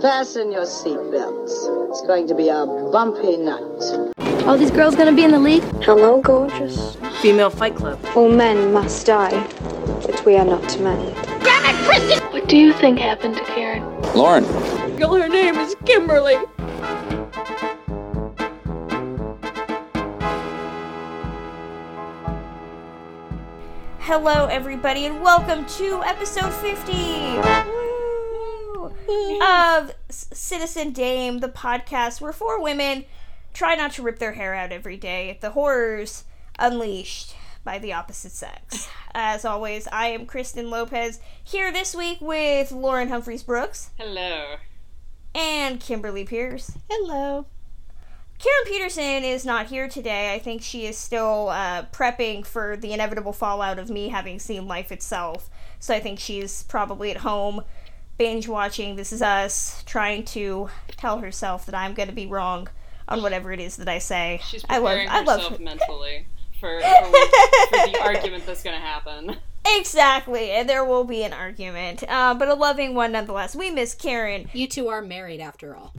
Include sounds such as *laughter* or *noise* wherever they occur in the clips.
Fasten your seatbelts. It's going to be a bumpy night. All these girls gonna be in the league? Hello, gorgeous. Female Fight Club. All men must die, but we are not men. What do you think happened to Karen? Lauren. Girl, her name is Kimberly. Hello, everybody, and welcome to episode 50 Woo! Of Citizen Dame, the podcast where four women try not to rip their hair out every day at the horrors unleashed by the opposite sex. As always, I am Kristen Lopez here this week with Lauren Humphries Brooks Hello. and Kimberly Pierce. Hello. Karen Peterson is not here today. I think she is still uh, prepping for the inevitable fallout of me having seen Life itself. So I think she's probably at home binge watching This Is Us, trying to tell herself that I'm going to be wrong on whatever it is that I say. She's I love, preparing I love herself mentally for, *laughs* for, for the argument that's going to happen. exactly, and there will be an argument, uh, but a loving one nonetheless. We miss Karen. You two are married after all.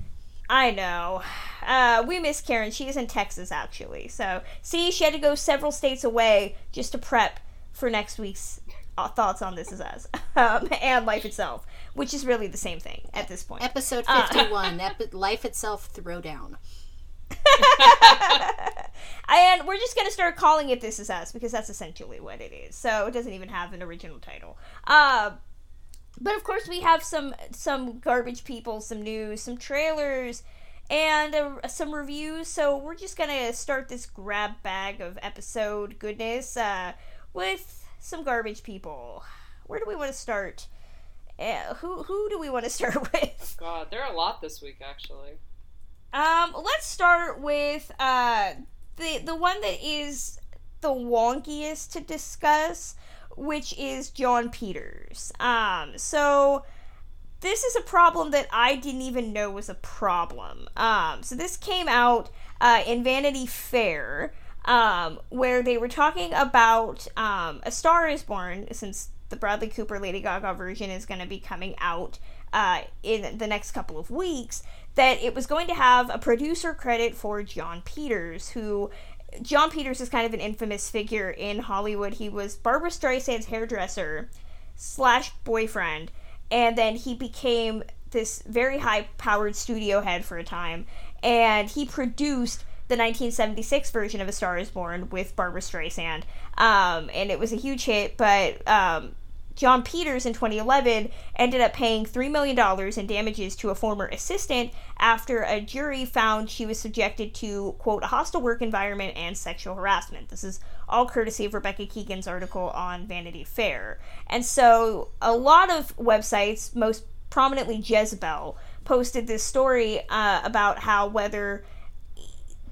I know. Uh, we miss Karen. She is in Texas, actually. So, see, she had to go several states away just to prep for next week's uh, thoughts on This Is Us *laughs* um, and life itself, which is really the same thing at this point. Episode Uh. 51, epi- Life Itself Throwdown. *laughs* and we're just going to start calling it This Is Us because that's essentially what it is. So, it doesn't even have an original title. Uh, but of course, we have some some garbage people, some news, some trailers, and uh, some reviews. So we're just gonna start this grab bag of episode goodness uh, with some garbage people. Where do we want to start? Uh, who who do we want to *laughs* start with? God, there are a lot this week, actually. Um, let's start with uh the the one that is the wonkiest to discuss, which is Jon Peters. Um, so this is a problem that I didn't even know was a problem. Um, so this came out uh, in Vanity Fair, um, where they were talking about um, A Star Is Born, since the Bradley Cooper Lady Gaga version is going to be coming out uh, in the next couple of weeks. That it was going to have a producer credit for Jon Peters, who Jon Peters is kind of an infamous figure in Hollywood. He was Barbra Streisand's hairdresser slash boyfriend, and then he became this very high powered studio head for a time, and he produced the 1976 version of A Star Is Born with Barbra Streisand, um, and it was a huge hit. But um, Jon Peters in 2011 ended up paying $3 million in damages to a former assistant after a jury found she was subjected to, quote, a hostile work environment and sexual harassment. This is all courtesy of Rebecca Keegan's article on Vanity Fair. And so a lot of websites, most prominently Jezebel, posted this story uh, about how whether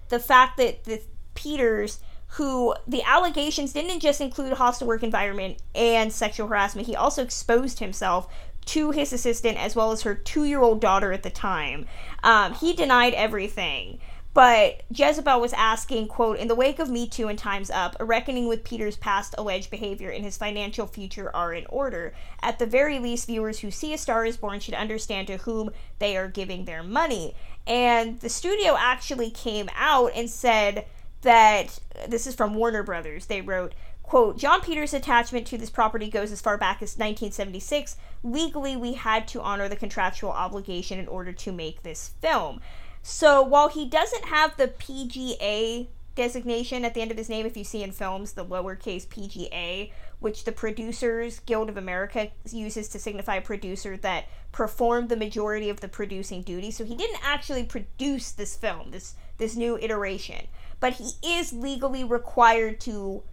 the fact that the Peters who the allegations didn't just include hostile work environment and sexual harassment he also exposed himself to his assistant as well as her two-year-old daughter at the time um, he denied everything but Jezebel was asking, quote, in the wake of Me Too and Time's Up, a reckoning with Peter's past alleged behavior and his financial future are in order. At the very least, viewers who see A Star is Born should understand to whom they are giving their money. And the studio actually came out and said that this is from Warner Brothers. They wrote, quote, Jon Peters' attachment to this property goes as far back as 1976. Legally, we had to honor the contractual obligation in order to make this film. So while he doesn't have the PGA designation at the end of his name, if you see in films the lowercase PGA, which the Producers Guild of America uses to signify a producer that performed the majority of the producing duty. So he didn't actually produce this film, this this new iteration, but he is legally required to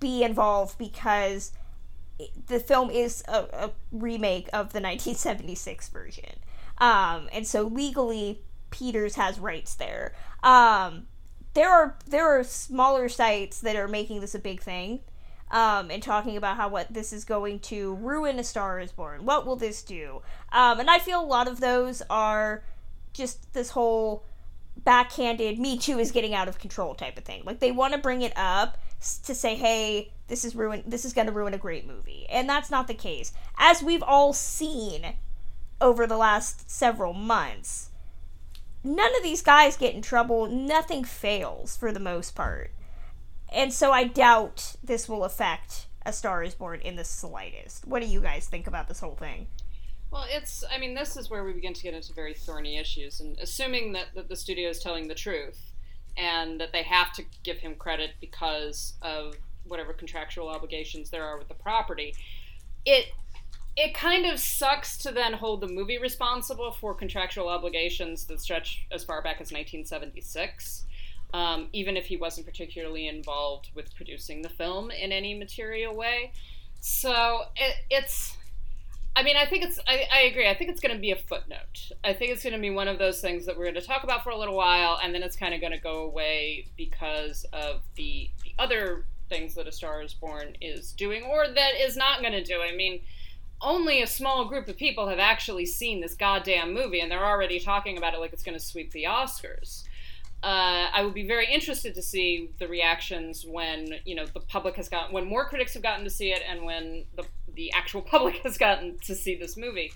be involved because the film is a, a remake of the *laughs* 1976 version. Um, and so legally, Peters has rights there. Um, there are there are smaller sites that are making this a big thing, um, and talking about how what this is going to ruin A Star Is Born. What will this do? Um, and I feel a lot of those are just this whole backhanded "Me Too" is getting out of control type of thing. Like they want to bring it up to say, "Hey, this is ruin. This is going to ruin a great movie," and that's not the case. As we've all seen, over the last several months, none of these guys get in trouble. Nothing fails for the most part. And so I doubt this will affect A Star is Born in the slightest. What do you guys think about this whole thing? Well, it's, I mean, this is where we begin to get into very thorny issues. And assuming that, that the studio is telling the truth and that they have to give him credit because of whatever contractual obligations there are with the property, it it kind of sucks to then hold the movie responsible for contractual obligations that stretch as far back as 1976. Um, even if he wasn't particularly involved with producing the film in any material way. So it, it's, I mean, I think it's, I, I agree. I think it's going to be a footnote. I think it's going to be one of those things that we're going to talk about for a little while, and then it's kind of going to go away because of the, the other things that A Star is Born is doing, or that is not going to do. I mean, only a small group of people have actually seen this goddamn movie, and they're already talking about it like it's going to sweep the Oscars. Uh, I would be very interested to see the reactions when you know the public has gotten when more critics have gotten to see it and when the the actual *laughs* public has gotten to see this movie.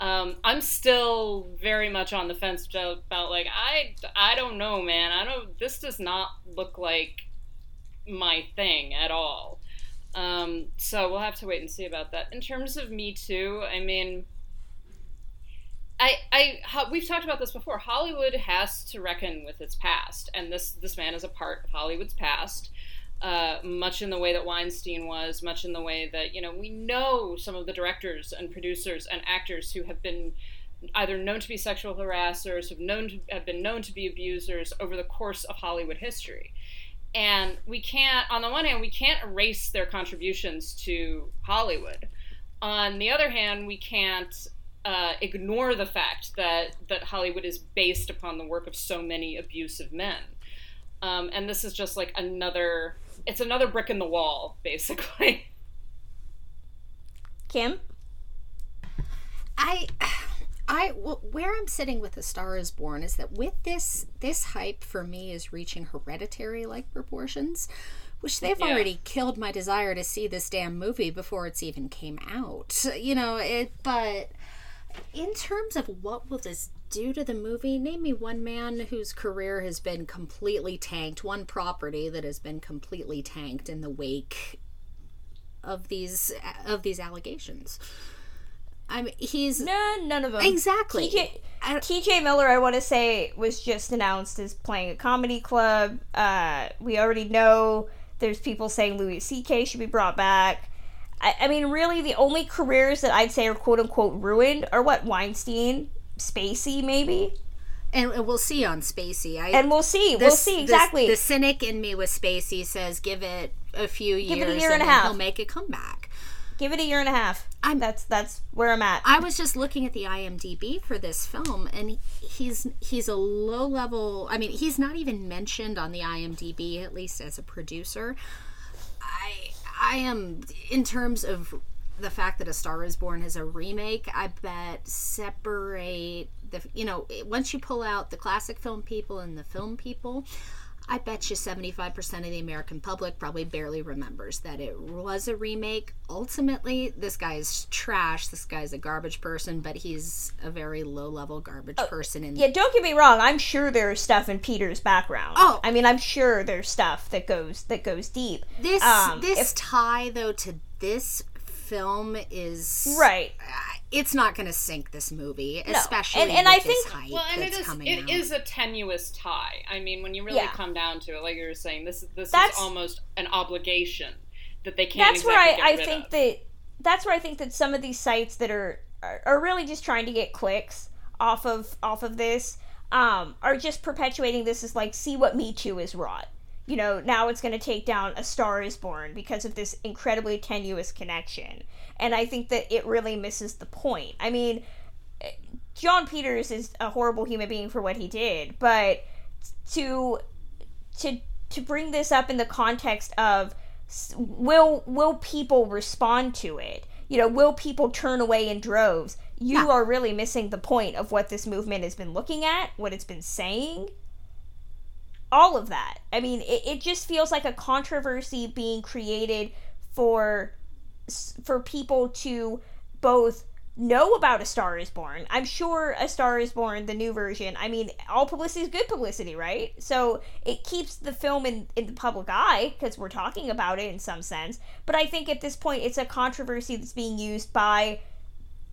Um, I'm still very much on the fence about, like I I don't know, man. I don't. This does not look like my thing at all. Um, so we'll have to wait and see about that. In terms of Me Too, I mean, I, I, we've talked about this before. Hollywood has to reckon with its past, and this this man is a part of Hollywood's past. Uh, much in the way that Weinstein was, much in the way that you know we know some of the directors and producers and actors who have been either known to be sexual harassers, have known to, have been known to be abusers over the course of Hollywood history. And we can't, on the one hand, we can't erase their contributions to Hollywood. On the other hand, we can't uh, ignore the fact that that Hollywood is based upon the work of so many abusive men, um, and this is just like another. It's another brick in the wall, basically. *laughs* Kim, I. I well, where I'm sitting with A Star Is Born is that with this this hype for me is reaching hereditary like proportions, which they've Yeah. already killed my desire to see this damn movie before it's even came out. You know it, but in terms of what will this do to the movie, name me one man whose career has been completely tanked, one property that has been completely tanked in the wake of these of these allegations. I mean, he's no, none of them. Exactly. TJ, TJ Miller, I want to say, was just announced as playing a comedy club. Uh, we already know there's people saying Louis C.K. should be brought back. I, I mean, really, the only careers that I'd say are quote unquote ruined are what Weinstein, Spacey, maybe, and and we'll see on Spacey. I and we'll see. we'll this- see this- exactly. the cynic in me with Spacey says, give it a few years, Give it a year and a half. he'll make a comeback. Give it a year and a half. I'm- that's that's where I'm at. I was just looking at the IMDb for this film, and he's he's a low level. I mean, he's not even mentioned on the IMDb, at least as a producer. I I am in terms of the fact that A Star Is Born is a remake. I bet separate the you know once you pull out the classic film people and the film people. I bet you 75% of the American public probably barely remembers that it was a remake. Ultimately, this guy's trash. This guy's a garbage person, but he's a very low level garbage person. In yeah, don't get me wrong. I'm sure there's stuff in Peter's background. Oh. I mean, I'm sure there's stuff that goes that goes deep. this um, this if- tie though to this film is Right. It's not going to sink this movie, especially And- and with I this think- hype Well, and it that's coming it out. is a tenuous tie. I mean, when you really Yeah. come down to it, like you were saying, this this That's- is almost an obligation that they can't. that's where exactly I, I get rid think of. that that's where I think that some of these sites that are are, are really just trying to get clicks off of off of this um, are just perpetuating this as like see what Me Too is wrought. You know, now it's going to take down A Star Is Born because of this incredibly tenuous connection, and I think that it really misses the point. I mean, eh, Jon Peters is a horrible human being for what he did, but to to to bring this up in the context of will will people respond to it you know will people turn away in droves you Yeah. are really missing the point of what this movement has been looking at what it's been saying all of that i mean it, it just feels like a controversy being created for for people to both know about A Star is Born. I'm sure A Star is Born, the new version, I mean, all publicity is good publicity, right? So it keeps the film in, in the public eye because we're talking about it in some sense. But I think at this point, it's a controversy that's being used by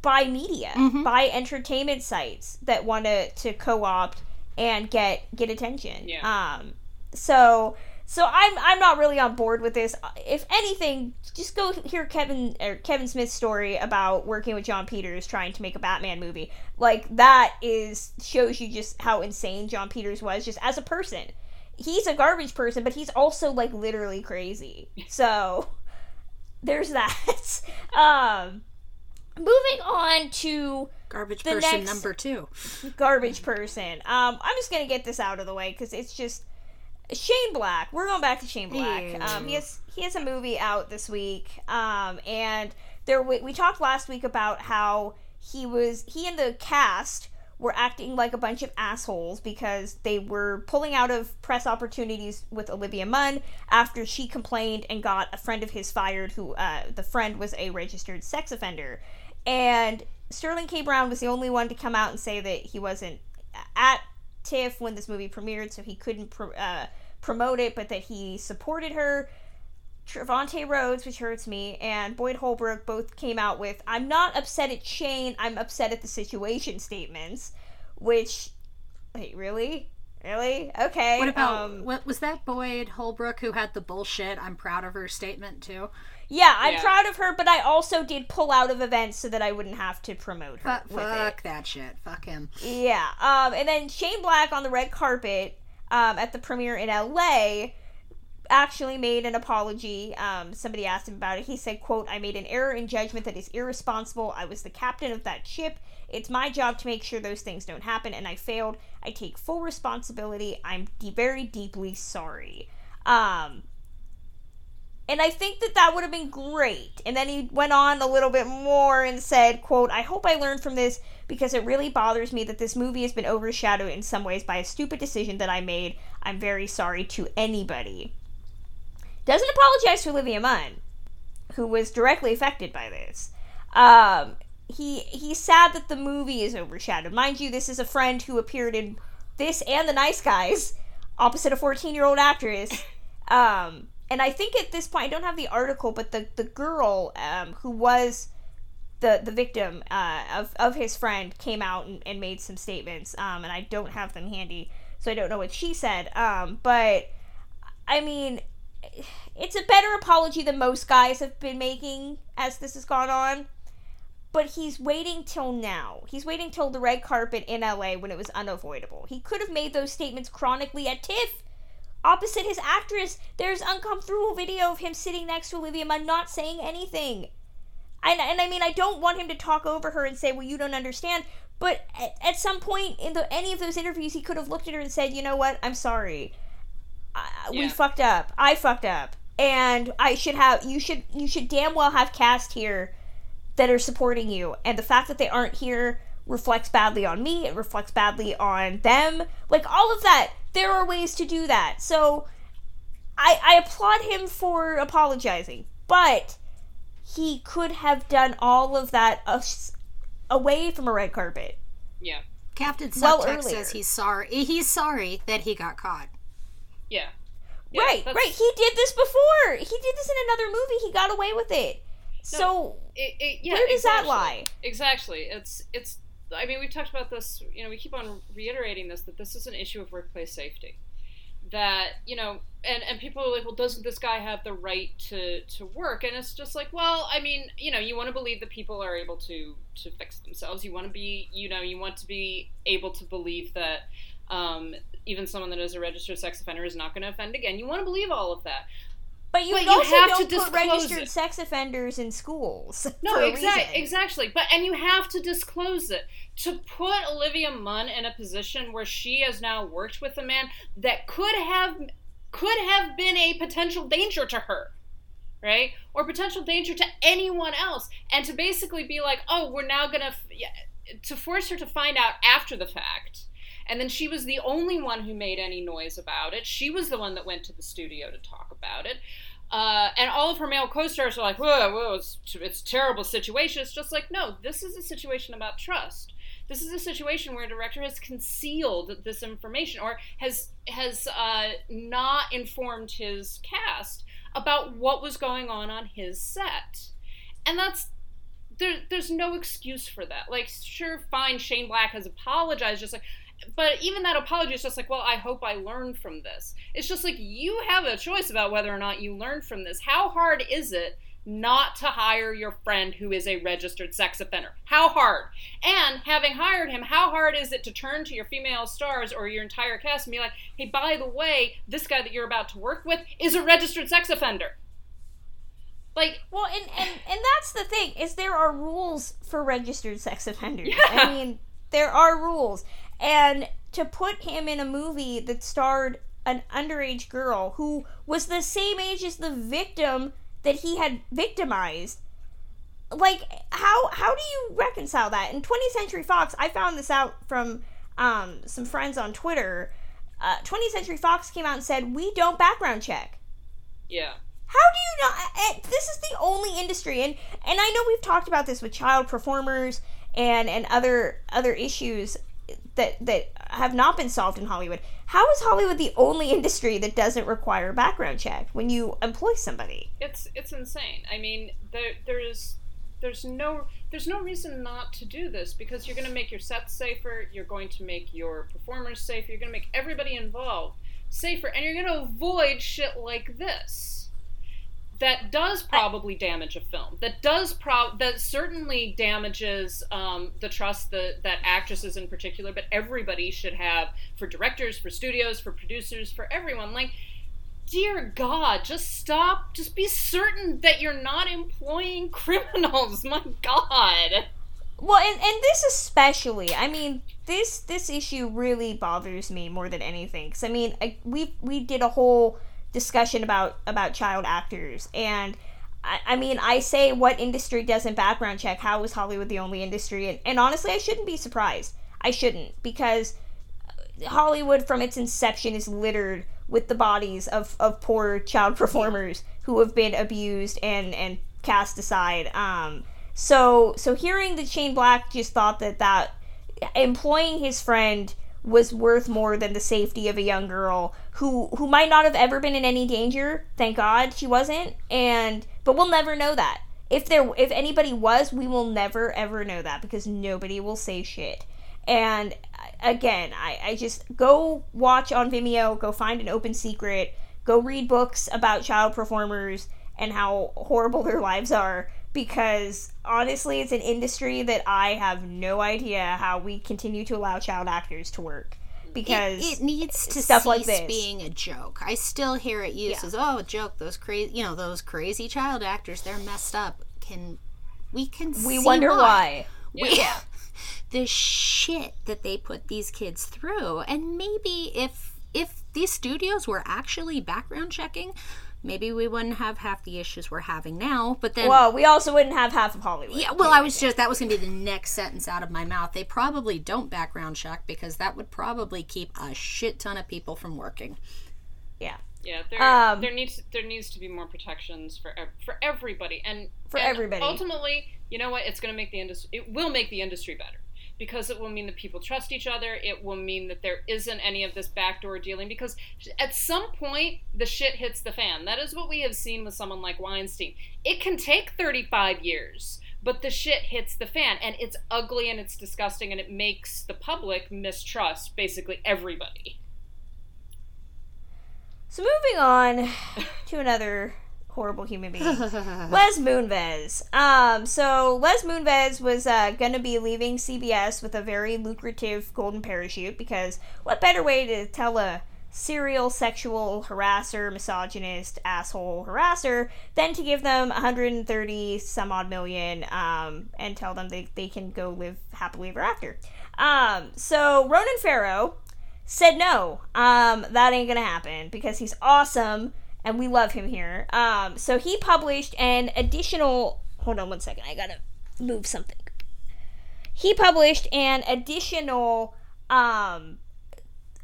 by media, mm-hmm. by entertainment sites that want to to co-opt and get get attention. Yeah. Um so so I'm I'm not really on board with this. If anything, just go hear Kevin or Kevin Smith's story about working with Jon Peters trying to make a Batman movie. Like that is shows you just how insane Jon Peters was just as a person. He's a garbage person, but he's also like literally crazy. *laughs* So there's that. *laughs* um moving on to Garbage The person next- number two. garbage person. Um, I'm just gonna get this out of the way because it's just Shane Black. We're going back to Shane Black. Ew. Um, he has he has a movie out this week. Um, and there we, we talked last week about how he was he and the cast were acting like a bunch of assholes because they were pulling out of press opportunities with Olivia Munn after she complained and got a friend of his fired who uh, the friend was a registered sex offender and Sterling K. Brown was the only one to come out and say that he wasn't at TIFF when this movie premiered, so he couldn't pr- uh, promote it, but that he supported her. Trevante Rhodes, which hurts me, and Boyd Holbrook both came out with "I'm not upset at Shane, I'm upset at the situation" statements, which, wait, really, really, okay. What about um, what was that Boyd Holbrook who had the bullshit? I'm proud of her statement too. yeah, I'm Yeah. proud of her, but I also did pull out of events so that I wouldn't have to promote her Fuck, it. fuck that shit. Fuck him. Yeah. Um, and then Shane Black on the red carpet um, at the premiere in LA actually made an apology. Um, somebody asked him about it. He said, quote, I made an error in judgment that is irresponsible. I was the captain of that ship. It's my job to make sure those things don't happen, and I failed. I take full responsibility. I'm de- very deeply sorry. Um, and I think that that would have been great. And then he went on a little bit more and said, quote, I hope I learned from this because it really bothers me that this movie has been overshadowed in some ways by a stupid decision that I made. I'm very sorry to anybody. Doesn't apologize to Olivia Munn, who was directly affected by this. Um, he he's sad that the movie is overshadowed. Mind you, this is a friend who appeared in this and The Nice Guys, opposite a 14 year old actress. *laughs* Um, and I think at this point, I don't have the article, but the the girl um, who was the the victim uh, of of his friend came out and, and made some statements. Um, and I don't have them handy, so I don't know what she said. Um, but I mean, it's a better apology than most guys have been making as this has gone on. But he's waiting till now. He's waiting till the red carpet in LA when it was unavoidable. He could have made those statements chronically at TIFF opposite his actress. There's uncomfortable video of him sitting next to Olivia Munn not saying anything. And, and I mean, I don't want him to talk over her and say, well, you don't understand. But at, at some point in the, any of those interviews, he could have looked at her and said, you know what, I'm sorry. I, We fucked up. I fucked up. And I should have, you should, you should damn well have cast here that are supporting you. And the fact that they aren't here reflects badly on me. It reflects badly on them. Like all of that. There are ways to do that. So I I applaud him for apologizing, but he could have done all of that us- away from a red carpet. Yeah. Captain Subtext earlier. says he's sorry. He's sorry that he got caught. Yeah. Yeah, right, that's- right. He did this before. He did this in another movie. He got away with it. So It, it, yeah, Where does that lie? Exactly. It's it's. I mean, we've talked about this. You know, we keep on reiterating this that this is an issue of workplace safety. That you know, and and people are like, well, doesn't this guy have the right to to work? And it's just like, well, I mean, you know, you want to believe that people are able to to fix themselves. You want to be, you know, you want to be able to believe that. Um, even someone that is a registered sex offender is not going to offend again. You want to believe all of that. But you, But you also have to don't put registered it. sex offenders in schools. *laughs* No, exactly, exactly. But and you have to disclose it to put Olivia Munn in a position where she has now worked with a man that could have could have been a potential danger to her, right? Or potential danger to anyone else, and to basically be like, oh, we're now gonna f- yeah, to force her to find out after the fact. And then she was the only one who made any noise about it. She was the one that went to the studio to talk about it. Uh, and all of her male co-stars are like, whoa, whoa, it's, it's a terrible situation. It's just like, no, this is a situation about trust. This is a situation where a director has concealed this information or has has uh, not informed his cast about what was going on on his set, and that's there. There's no excuse for that. Like, sure, fine, Shane Black has apologized, just like but even that apology is just like, well, I hope I learned from this. It's just like you have a choice about whether or not you learned from this. How hard is it not to hire your friend who is a registered sex offender? How hard? And having hired him, how hard is it to turn to your female stars or your entire cast and be like, hey, by the way, this guy that you're about to work with is a registered sex offender? Like, well, and, and and that's the thing is there are rules for registered sex offenders. Yeah. I mean, there are rules, and to put him in a movie that starred an underage girl who was the same age as the victim that he had victimized like how how do you reconcile that? In 20th century fox i found this out from um, some friends on twitter. Uh, 20th century fox came out and said we don't background check. Yeah. how do you not eh, this is the only industry and and i know we've talked about this with child performers and and other other issues that that have not been solved in hollywood how is hollywood the only industry that doesn't require a background check when you employ somebody It's it's insane. I mean, there there's there's no there's no reason not to do this because you're going to make your sets safer, you're going to make your performers safer, you're going to make everybody involved safer, and you're going to avoid shit like this. That does probably damage a film. That does pro that certainly damages um, the trust that that actresses in particular, but everybody should have for directors, for studios, for producers, for everyone. Like dear God, just stop. Just be certain that you're not employing *laughs* criminals. My God. Well, and, and this especially, I mean, this this issue really bothers me more than anything. Cause I mean, I, we we did a whole discussion about about child actors, and I, I mean, I say what industry doesn't background check? How is Hollywood the only industry? And, and honestly, I shouldn't be surprised. I shouldn't because Hollywood, from its inception, is littered with the bodies of, of poor child performers who have been abused and, and cast aside. Um, so so hearing that Shane Black just thought that that employing his friend was worth more than the safety of a young girl who who might not have ever been in any danger. Thank God she wasn't. And but we'll never know that. If there if anybody was, we will never ever know that because nobody will say shit. And again, I, I just go watch on Vimeo, go find an open secret, go read books about child performers and how horrible their lives are because honestly, it's an industry that I have no idea how we continue to allow child actors to work because it, it needs to stuff cease like this. being a joke. I still hear it used Yeah. as oh a joke. Those crazy, you know, those crazy child actors. They're messed up. Can we can we see wonder why. We, *laughs* the shit that they put these kids through, and maybe if if these studios were actually background checking. Maybe we wouldn't have half the issues we're having now, but then Well, we also wouldn't have half of Hollywood. yeah, well, I was just that was going to be the next sentence out of my mouth. They probably don't background check because that would probably keep a shit ton of people from working. yeah. Yeah, there Um, there needs there needs to be more protections for for everybody and For and everybody. Ultimately, you know what? It's going to make the industry. It will make the industry better because it will mean that people trust each other. It will mean that there isn't any of this backdoor dealing because at some point the shit hits the fan. That is what we have seen with someone like Weinstein. It can take 35 years. But the shit hits the fan, and it's ugly and it's disgusting, and it makes the public mistrust basically everybody. So moving on *laughs* to another horrible human being, *laughs* Les Moonves. Um, so Les Moonves was uh, gonna be leaving CBS with a very lucrative golden parachute because what better way to tell a serial sexual harasser, misogynist, asshole harasser than to give them 130 some odd million um, and tell them they, they can go live happily ever after. Um, so Ronan Farrow said no um that ain't gonna happen because he's awesome and we love him here um so he published an additional hold on one second i gotta move something he published an additional um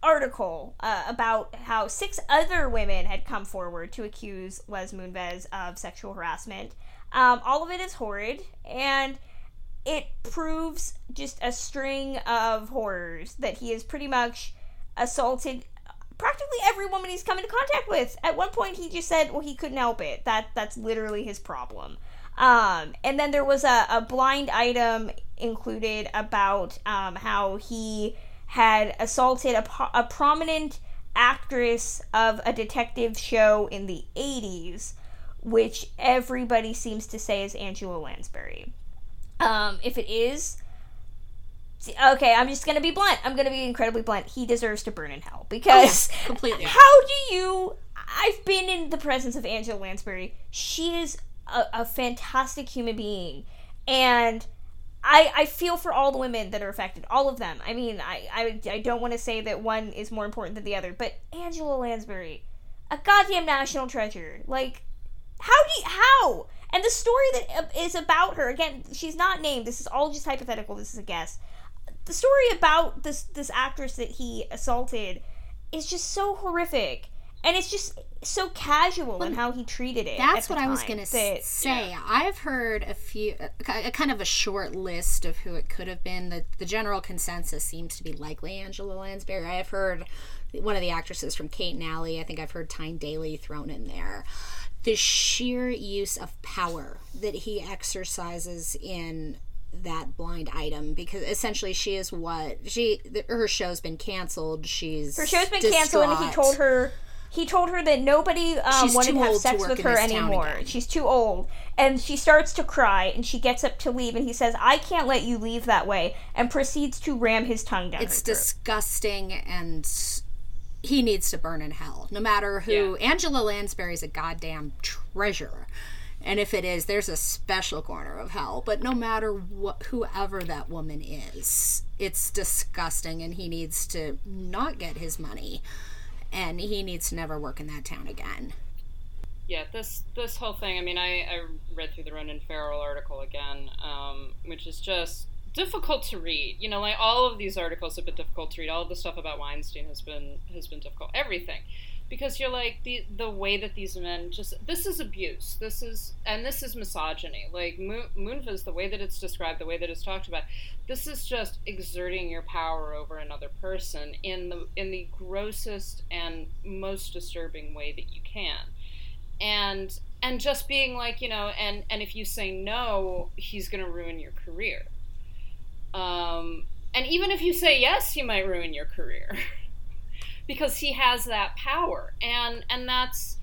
article uh, about how six other women had come forward to accuse Les Moonves of sexual harassment. Um, all of it is horrid, and it proves just a string of horrors that he has pretty much assaulted practically every woman he's come into contact with. At one point, he just said, "Well, he couldn't help it. That that's literally his problem." Um, and then there was a, a blind item included about um, how he had assaulted a, a prominent actress of a detective show in the 80s, which everybody seems to say is Angela Lansbury. Um, if it is, okay, I'm just gonna be blunt. I'm gonna be incredibly blunt. He deserves to burn in hell because Oh, *laughs* completely. How do you? I've been in the presence of Angela Lansbury. She is a, a fantastic human being, and I I feel for all the women that are affected, all of them. I mean, I I, I don't want to say that one is more important than the other, but Angela Lansbury, a goddamn national treasure. Like, how do you, how? And the story that uh, about her again, she's not named. This is all just hypothetical. This is a guess. The story about this this actress that he assaulted is just so horrific, and it's just so casual in how he treated it. That's what I was going to say. I've heard a few, a, a kind of a short list of who it could have been. The, the general consensus seems to be likely Angela Lansbury. I have heard one of the actresses from Kate and Allie. I think I've heard Tyne Daly thrown in there. The sheer use of power that he exercises in that blind item because essentially she is what she th- her show's been canceled she's Her show's been canceled, and he told her he told her that nobody um, wanted to have old to sex with her anymore. She's too old, and she starts to cry, and she gets up to leave, and he says, "I can't let you leave that way," and proceeds to ram his tongue down. it's throat. disgusting and he needs to burn in hell no matter who angela lansbury is a goddamn treasure and if it is there's a special corner of hell but no matter what whoever that woman is it's disgusting and he needs to not get his money and he needs to never work in that town again yeah, this this whole thing. I mean, I, I read through the Ronan Farrow article again, um, which is just difficult to read. You know, like all of these articles have been difficult to read. All of the stuff about Weinstein has been has been difficult. Everything, because you're like the the way that these men just this is abuse. This is and this is misogyny. Like Moon, Moonves, the way that it's described, the way that it's talked about, this is just exerting your power over another person in the in the grossest and most disturbing way that you can and and just being like you know and and if you say no he's going to ruin your career um and even if you say yes he might ruin your career *laughs* because he has that power. And and that's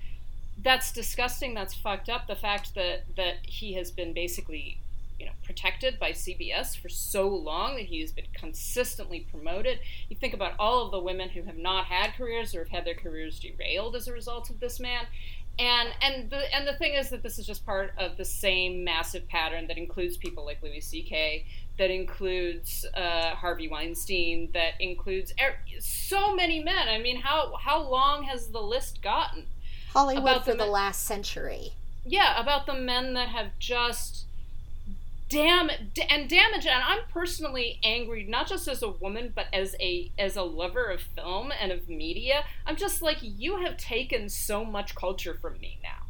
that's disgusting. That's fucked up. The fact that that he has been basically you know protected by CBS for so long that he has been consistently promoted. You think about all of the women who have not had careers or have had their careers derailed as a result of this man. And and the and the thing is that this is just part of the same massive pattern that includes people like Louis C.K. that includes uh, Harvey Weinstein that includes er- so many men. I mean, how how long has the list gotten? hollywood About for the the men- last century Yeah, about the men that have just damn and damage and i'm personally angry not just as a woman but as a as a lover of film and of media i'm just like you have taken so much culture from me now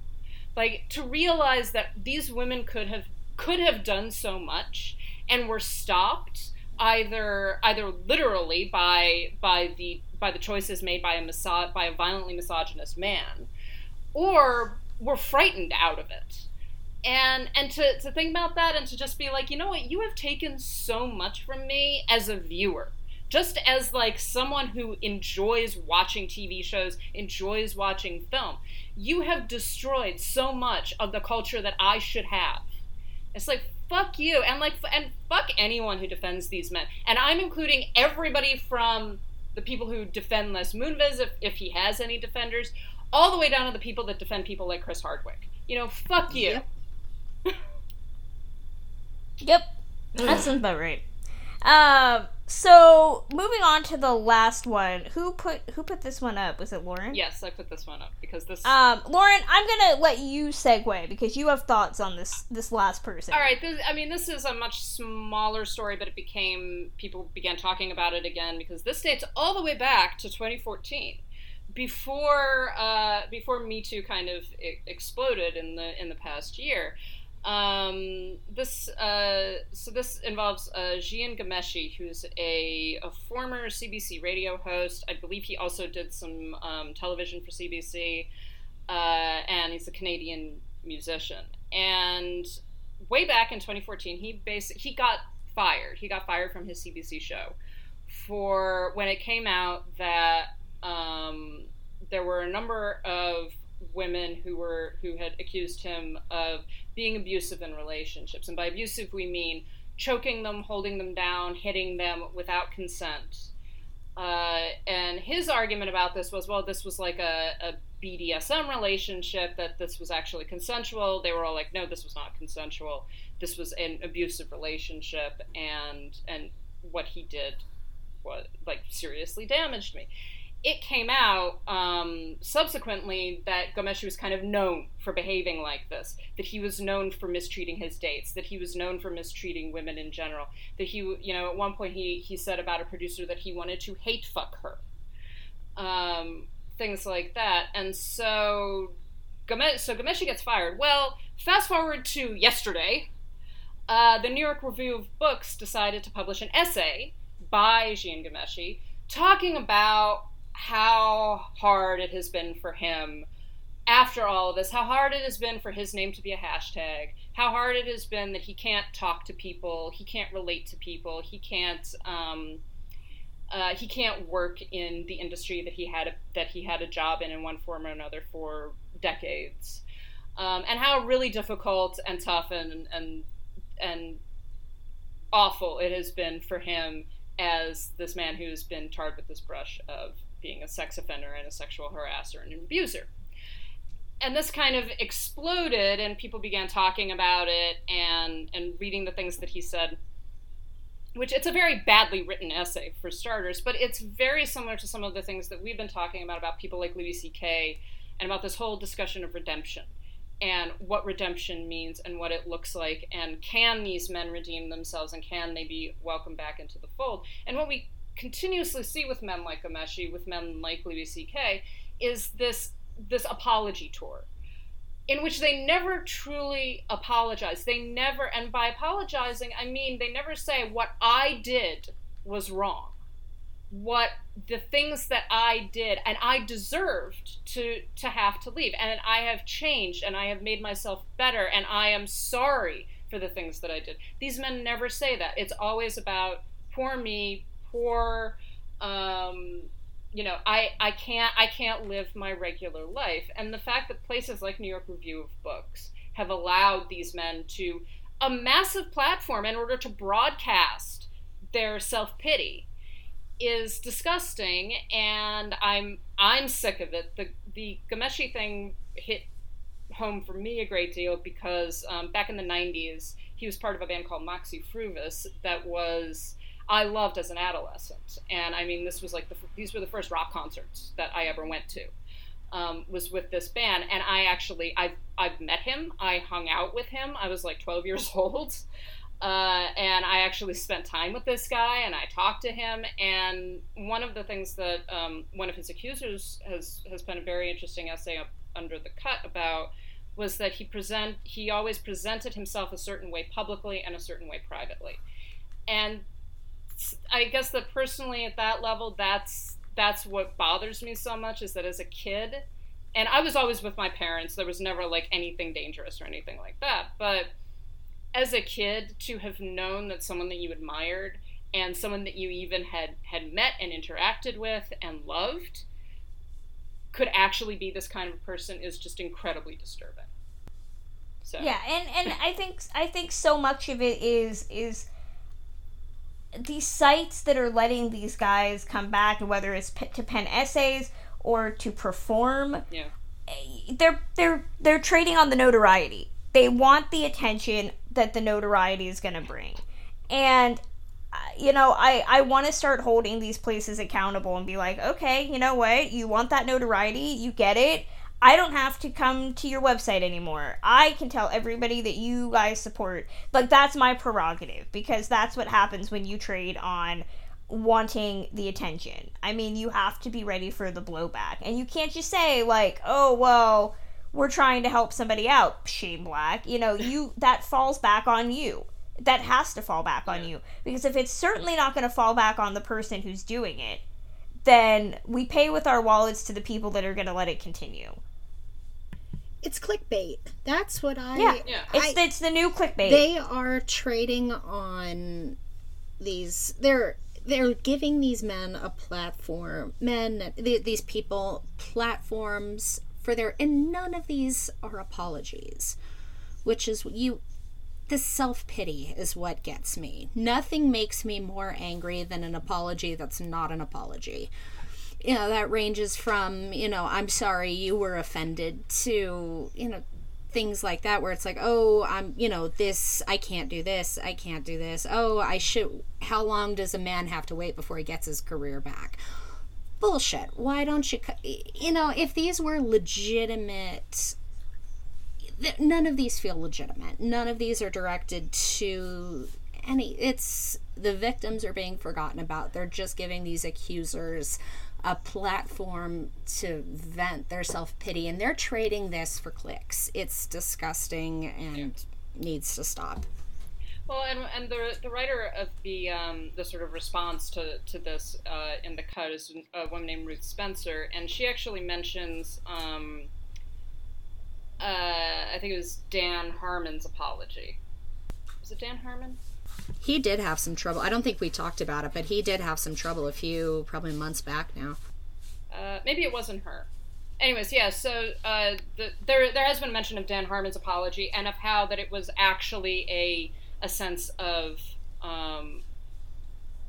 like to realize that these women could have could have done so much and were stopped either either literally by by the by the choices made by a miso- by a violently misogynist man or were frightened out of it. And and to, to think about that and to just be like you know what? You have taken so much from me as a viewer. Just as like someone who enjoys watching tv shows enjoys watching film you have destroyed so much of the culture that i should have. It's like fuck you. And like f- and fuck anyone who defends these men. And i'm including everybody from the people who defend les moonves if, if he has any defenders all the way down to the people that defend people like chris hardwick. You know fuck you. Yep. *laughs* Yep, that sounds about right. Um, so moving on to the last one. Who put who put this one up? Was it Lauren? Yes, I put this one up because this. Um, Lauren, I'm gonna let you segue because you have thoughts on this this last person. All right, this, I mean, this is a much smaller story, but it became people began talking about it again because this dates all the way back to 2014, before uh, before Me Too kind of exploded in the in the past year. Um, this uh, so this involves uh, Jian Ghomeshi, who's a, a former CBC radio host. I believe he also did some um, television for CBC, uh, and he's a Canadian musician. And way back in 2014, he he got fired. He got fired from his CBC show for when it came out that um, there were a number of women who were who had accused him of being abusive in relationships. And by abusive we mean choking them holding them down hitting them without consent. Uh, and his argument about this was well this was like a, a bdsm relationship that this was actually consensual. They were all like no this was not consensual. This was an abusive relationship and and what he did was like seriously damaged me it came out um, subsequently that Ghomeshi was kind of known for behaving like this, that he was known for mistreating his dates, that he was known for mistreating women in general, that he, you know, at one point he, he said about a producer that he wanted to hate fuck her. Um, things like that. And so, Ghomeshi, so Ghomeshi gets fired. Well, fast forward to yesterday, uh, the New York Review of Books decided to publish an essay by Jian Ghomeshi talking about how hard it has been for him after all of this, how hard it has been for his name to be a hashtag, how hard it has been that he can't talk to people, he can't relate to people, he can't um, uh, he can't work in the industry that he had a, that he had a job in in one form or another for decades, um, and how really difficult and tough and and and awful it has been for him as this man who's been tarred with this brush of being a sex offender and a sexual harasser and an abuser. And this kind of exploded, and people began talking about it and, and reading the things that he said, which it's a very badly written essay for starters, but it's very similar to some of the things that we've been talking about about people like Louis C.K. and about this whole discussion of redemption and what redemption means and what it looks like and can these men redeem themselves and can they be welcomed back into the fold and what we continuously see with men like Ghomeshi, with men like Louis C.K., is this this apology tour, in which they never truly apologize. They never, and by apologizing, I mean they never say what I did was wrong, what the things that I did, and I deserved to to have to leave, and I have changed, and I have made myself better, and I am sorry for the things that I did. These men never say that. It's always about poor me, poor um, you know I, I can't i can't live my regular life. And the fact that places like new york review of books have allowed these men to a massive platform in order to broadcast their self-pity is disgusting. And i'm i'm sick of it. The the Ghomeshi thing hit home for me a great deal because um, back in the 90s he was part of a band called Moxy Früvous that was I loved as an adolescent. And I mean, this was like the, these were the first rock concerts that I ever went to. Um, was with this band, and I actually I've I've met him. I hung out with him. I was like 12 years *laughs* old, uh, and I actually spent time with this guy, and I talked to him. And one of the things that um, one of his accusers has has been a very interesting essay under the cut about was that he present he always presented himself a certain way publicly and a certain way privately, and I guess that personally at that level, that's that's what bothers me so much is that as a kid, and I was always with my parents. There was never like anything dangerous or anything like that. But as a kid, to have known that someone that you admired and someone that you even had had met and interacted with and loved could actually be this kind of person is just incredibly disturbing. So. Yeah, and and I think I think so much of it is is these sites that are letting these guys come back, whether it's to pen essays or to perform, yeah. Eh, they're they're they're trading on the notoriety. They want the attention that the notoriety is going to bring, and you know, I, I want to start holding these places accountable and be like, okay, you know what? You want that notoriety, you get it. I don't have to come to your website anymore. I can tell everybody that you guys support. Like, that's my prerogative because that's what happens when you trade on wanting the attention. I mean, you have to be ready for the blowback. And you can't just say, like, oh, well, we're trying to help somebody out, Shane Black. You know, you that falls back on you that has to fall back on you because if it's certainly not going to fall back on the person who's doing it then we pay with our wallets to the people that are going to let it continue it's clickbait. That's what i yeah, Yeah. it's I- it's the new clickbait. They are trading on these they're they're giving these men a platform men th- these people platforms for their and none of these are apologies which is you the self-pity is what gets me. Nothing makes me more angry than an apology that's not an apology you know that ranges from you know i'm sorry you were offended to you know things like that where it's like oh i'm you know this i can't do this i can't do this. Oh i should how long does a man have to wait before he gets his career back? Bullshit. Why don't you you know if these were legitimate none of these feel legitimate. None of these are directed to any it's the victims are being forgotten about. They're just giving these accusers a platform to vent their self-pity and they're trading this for clicks it's disgusting and needs to stop Well, and, and the, the writer of the um, the sort of response to, to this uh, in the cut is a woman named Ruth Spencer, and she actually mentions, um, uh, I think it was Dan Harmon's apology. Was it Dan Harmon? He did have some trouble i don't think we talked about it but he did have some trouble a few probably months back now Uh, maybe it wasn't her. Anyways, yeah. So uh, the, there there has been mention of Dan Harmon's apology and of how that it was actually a a sense of um,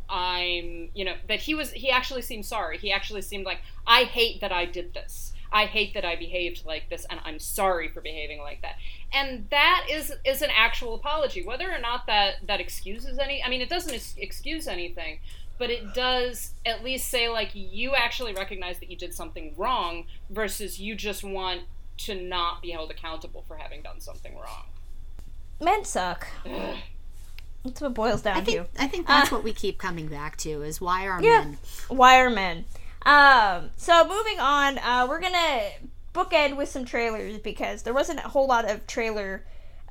I'm you know that he was he actually seemed sorry. He actually seemed like I hate that I did this. I hate that I behaved like this, and I'm sorry for behaving like that. And that is is an actual apology, whether or not that that excuses any. I mean, it doesn't excuse anything, but it does at least say like you actually recognize that you did something wrong versus you just want to not be held accountable for having done something wrong. men suck that's what boils down i think to i think that's uh. what we keep coming back to is why are Yeah. men Why are men? Um, so moving on, uh, we're gonna bookend with some trailers because there wasn't a whole lot of trailer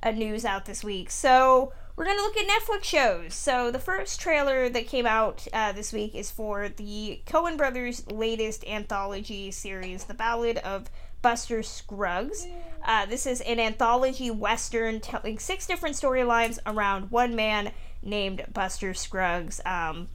uh, news out this week. So we're gonna look at Netflix shows. So the first trailer that came out uh, this week is for the Coen Brothers' latest anthology series, The Ballad of Buster Scruggs. Uh, this is an anthology western telling six different storylines around one man named Buster Scruggs. Um,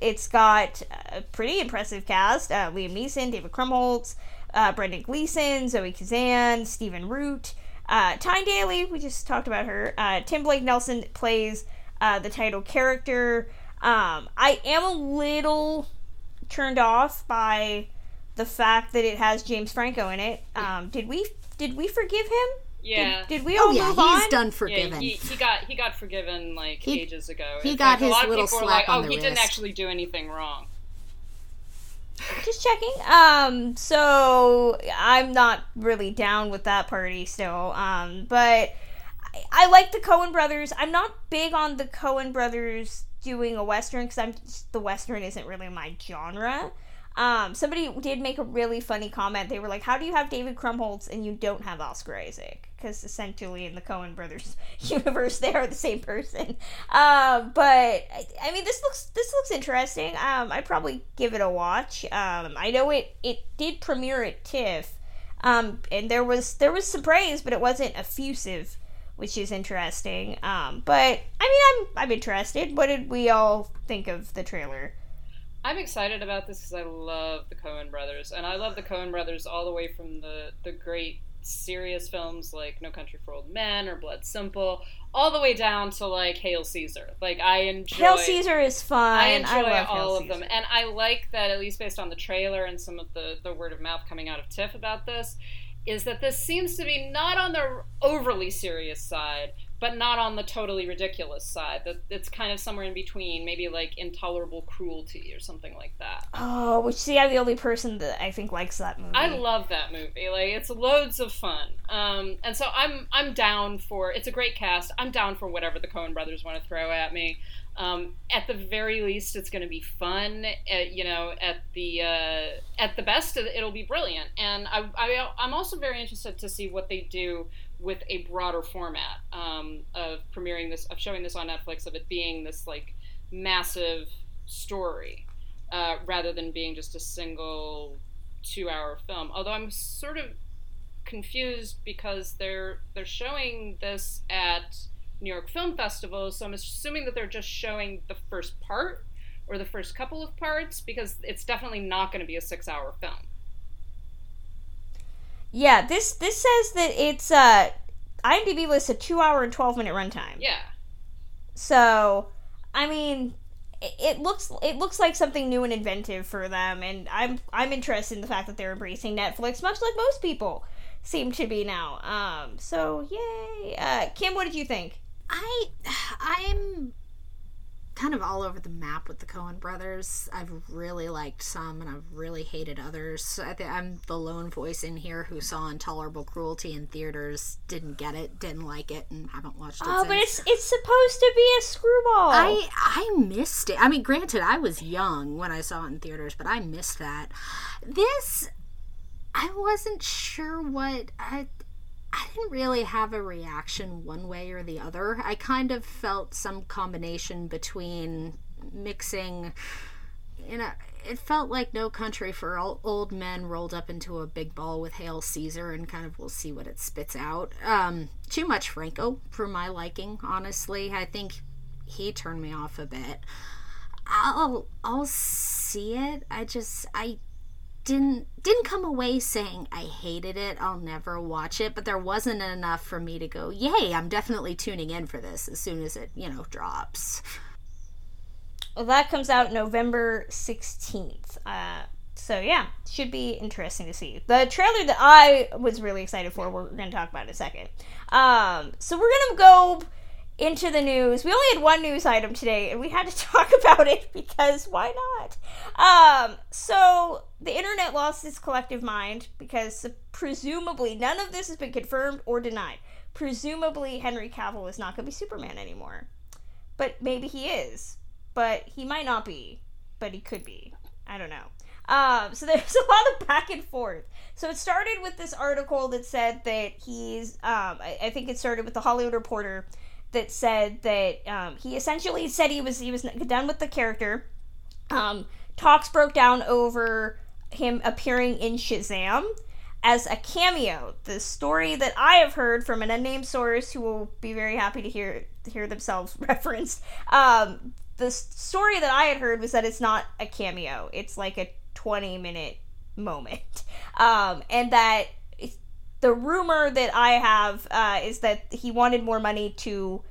it's got a pretty impressive cast: uh, Liam Neeson, David Krumholtz, uh, Brendan Gleeson, Zoe Kazan, Stephen Root, uh, Tyne Daly. We just talked about her. Uh, Tim Blake Nelson plays uh, the title character. Um, I am a little turned off by the fact that it has James Franco in it. Um, did we did we forgive him? Yeah. Did, did we all oh yeah move he's on? done Yeah, forgiven he, he got he got forgiven like He- ages ago. he In got fact, a his lot of little people were slap like, on "Oh, the he didn't actually do anything wrong." just checking. Um, so I'm not really down with that party still. Um, but I, I like the Coen brothers. I'm not big on the Coen brothers doing a western because I'm just, the western isn't really my genre. Um, somebody did make a really funny comment. They were like, "How do you have David Krumholtz and you don't have Oscar Isaac?" Because essentially, in the Coen brothers *laughs* universe, they are the same person. Uh, but I, I mean, this looks this looks interesting. Um, I'd probably give it a watch. Um, I know it it did premiere at TIFF, um, and there was there was some praise, but it wasn't effusive, which is interesting. Um, but I mean, I'm I'm interested. What did we all think of the trailer? I'm excited about this because I love the Coen brothers, and I love the Coen brothers all the way from the the great serious films like No Country for Old Men or Blood Simple, all the way down to like Hail Caesar. Like I enjoy Hail Caesar is fun. I enjoy love all of them, and I like that at least based on the trailer and some of the the word of mouth coming out of TIFF about this, is that this seems to be not on the overly serious side, but not on the totally ridiculous side. That it's kind of somewhere in between, maybe like intolerable cruelty or something like that. Oh, which see, I'm the only person that I think likes that movie. I love that movie. Like it's loads of fun. Um, and so I'm I'm down for. It's a great cast. I'm down for whatever the Coen Brothers want to throw at me. Um, at the very least, it's going to be fun. At, you know, at the uh, at the best, it'll be brilliant. And I, I I'm also very interested to see what they do with a broader format um, of premiering this, of showing this on Netflix, of it being this like massive story, uh, rather than being just a single two-hour film. Although I'm sort of confused because they're they're showing this at New York Film Festival, so I'm assuming that they're just showing the first part or the first couple of parts because it's definitely not going to be a six-hour film. Yeah, this this says that it's uh IMDb lists a two hour and twelve minute runtime. Yeah. So, I mean, it, it looks it looks like something new and inventive for them, and I'm I'm interested in the fact that they're embracing Netflix, much like most people seem to be now. Um, so yay, uh, Kim, what did you think? I *sighs* I'm kind of all over the map with the Coen brothers. I've really liked some and I've really hated others. I think I'm the lone voice in here who saw Intolerable Cruelty in theaters, didn't get it, didn't like it, and haven't watched it. Oh, since. but it's it's supposed to be a screwball. I I missed it. I mean, granted, I was young when I saw it in theaters, but I missed that. This, I wasn't sure what I. I didn't really have a reaction one way or the other. I kind of felt some combination between mixing. You know, it felt like No Country for Old Men rolled up into a big ball with Hail Caesar, and kind of we'll see what it spits out. Um, too much Franco for my liking, honestly. I think he turned me off a bit. I'll I'll see it. I just I didn't didn't come away saying I hated it. I'll never watch it, but there wasn't enough for me to go, "Yay, I'm definitely tuning in for this as soon as it, you know, drops." Well, that comes out November 16th. Uh, so yeah, should be interesting to see. The trailer that I was really excited for, we're going to talk about in a second. Um, so we're going to go into the news. We only had one news item today, and we had to *laughs* talk about it because why not? Um, so the internet lost its collective mind because presumably none of this has been confirmed or denied. Presumably Henry Cavill is not going to be Superman anymore, but maybe he is. But he might not be, but he could be. I don't know. Um, so *laughs* there's a lot of back and forth. So it started with this article that said that he's, um, I, I think it started with the Hollywood Reporter that said that um, he essentially said he was he was done with the character. Um, talks broke down over him appearing in Shazam as a cameo. The story that I have heard from an unnamed source who will be very happy to hear hear themselves *laughs* referenced. Um, the story that I had heard was that it's not a cameo. It's like a 20 minute moment. Um, and that the rumor that I have uh, is that he wanted more money to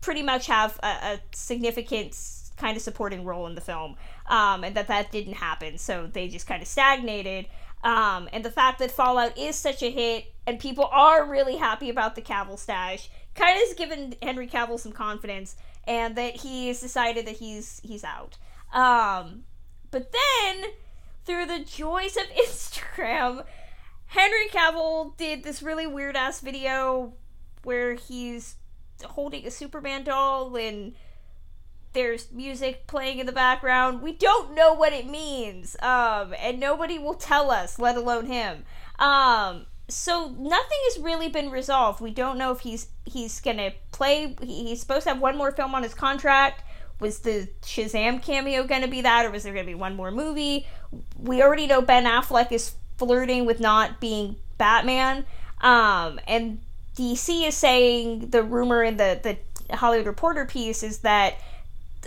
pretty much have a, a significant kind of supporting role in the film, um, and that that didn't happen. So they just kind of stagnated. Um, and the fact that Fallout is such a hit and people are really happy about the Cavill stash kind of has given Henry Cavill some confidence, and that he's decided that he's he's out. Um, but then through the joys of *laughs* Instagram Henry Cavill did this really weird ass video where he's holding a Superman doll and there's music playing in the background. We don't know what it means. Um, and nobody will tell us, let alone him. Um, so nothing has really been resolved. We don't know if he's he's gonna play. He's supposed to have one more film on his contract. Was the Shazam cameo gonna be that, or was there gonna be one more movie? We already know Ben Affleck is flirting with not being Batman. Um, and DC is saying the rumor in the, the Hollywood Reporter piece is that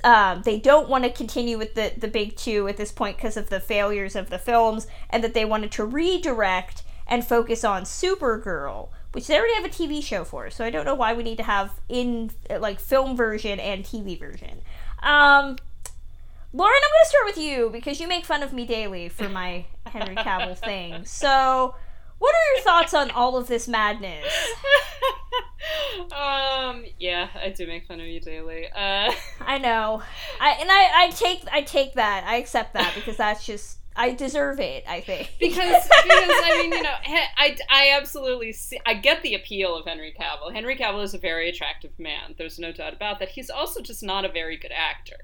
um, they don't want to continue with the, the big two at this point because of the failures of the films, and that they wanted to redirect and focus on Supergirl, which they already have a TV show for. So I don't know why we need to have in like film version and TV version. Um, Lauren, I'm going to start with you because you make fun of me daily for my *laughs* Henry Cavill thing. So, what are your thoughts on all of this madness? *laughs* um, yeah, I do make fun of you daily. Uh, *laughs* I know. I and I, I take I take that. I accept that because that's just I deserve it. I think because because I mean you know I, I absolutely see I get the appeal of Henry Cavill. Henry Cavill is a very attractive man. There's no doubt about that. He's also just not a very good actor.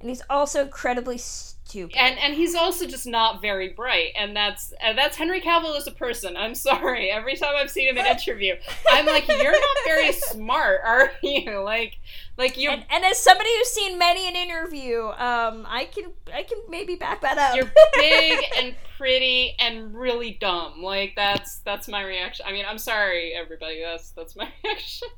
And he's also incredibly stupid. And and he's also just not very bright. And that's and that's Henry Cavill as a person. I'm *laughs* sorry. Every time I've seen him in an interview, I'm like, you're not very *laughs* smart, are you? Like like you and, and, as somebody who's seen many an interview, um, I can I can maybe back that up. You're *laughs* big and pretty and really dumb. Like that's that's my reaction. I mean, I'm sorry, everybody. That's that's my *laughs* reaction.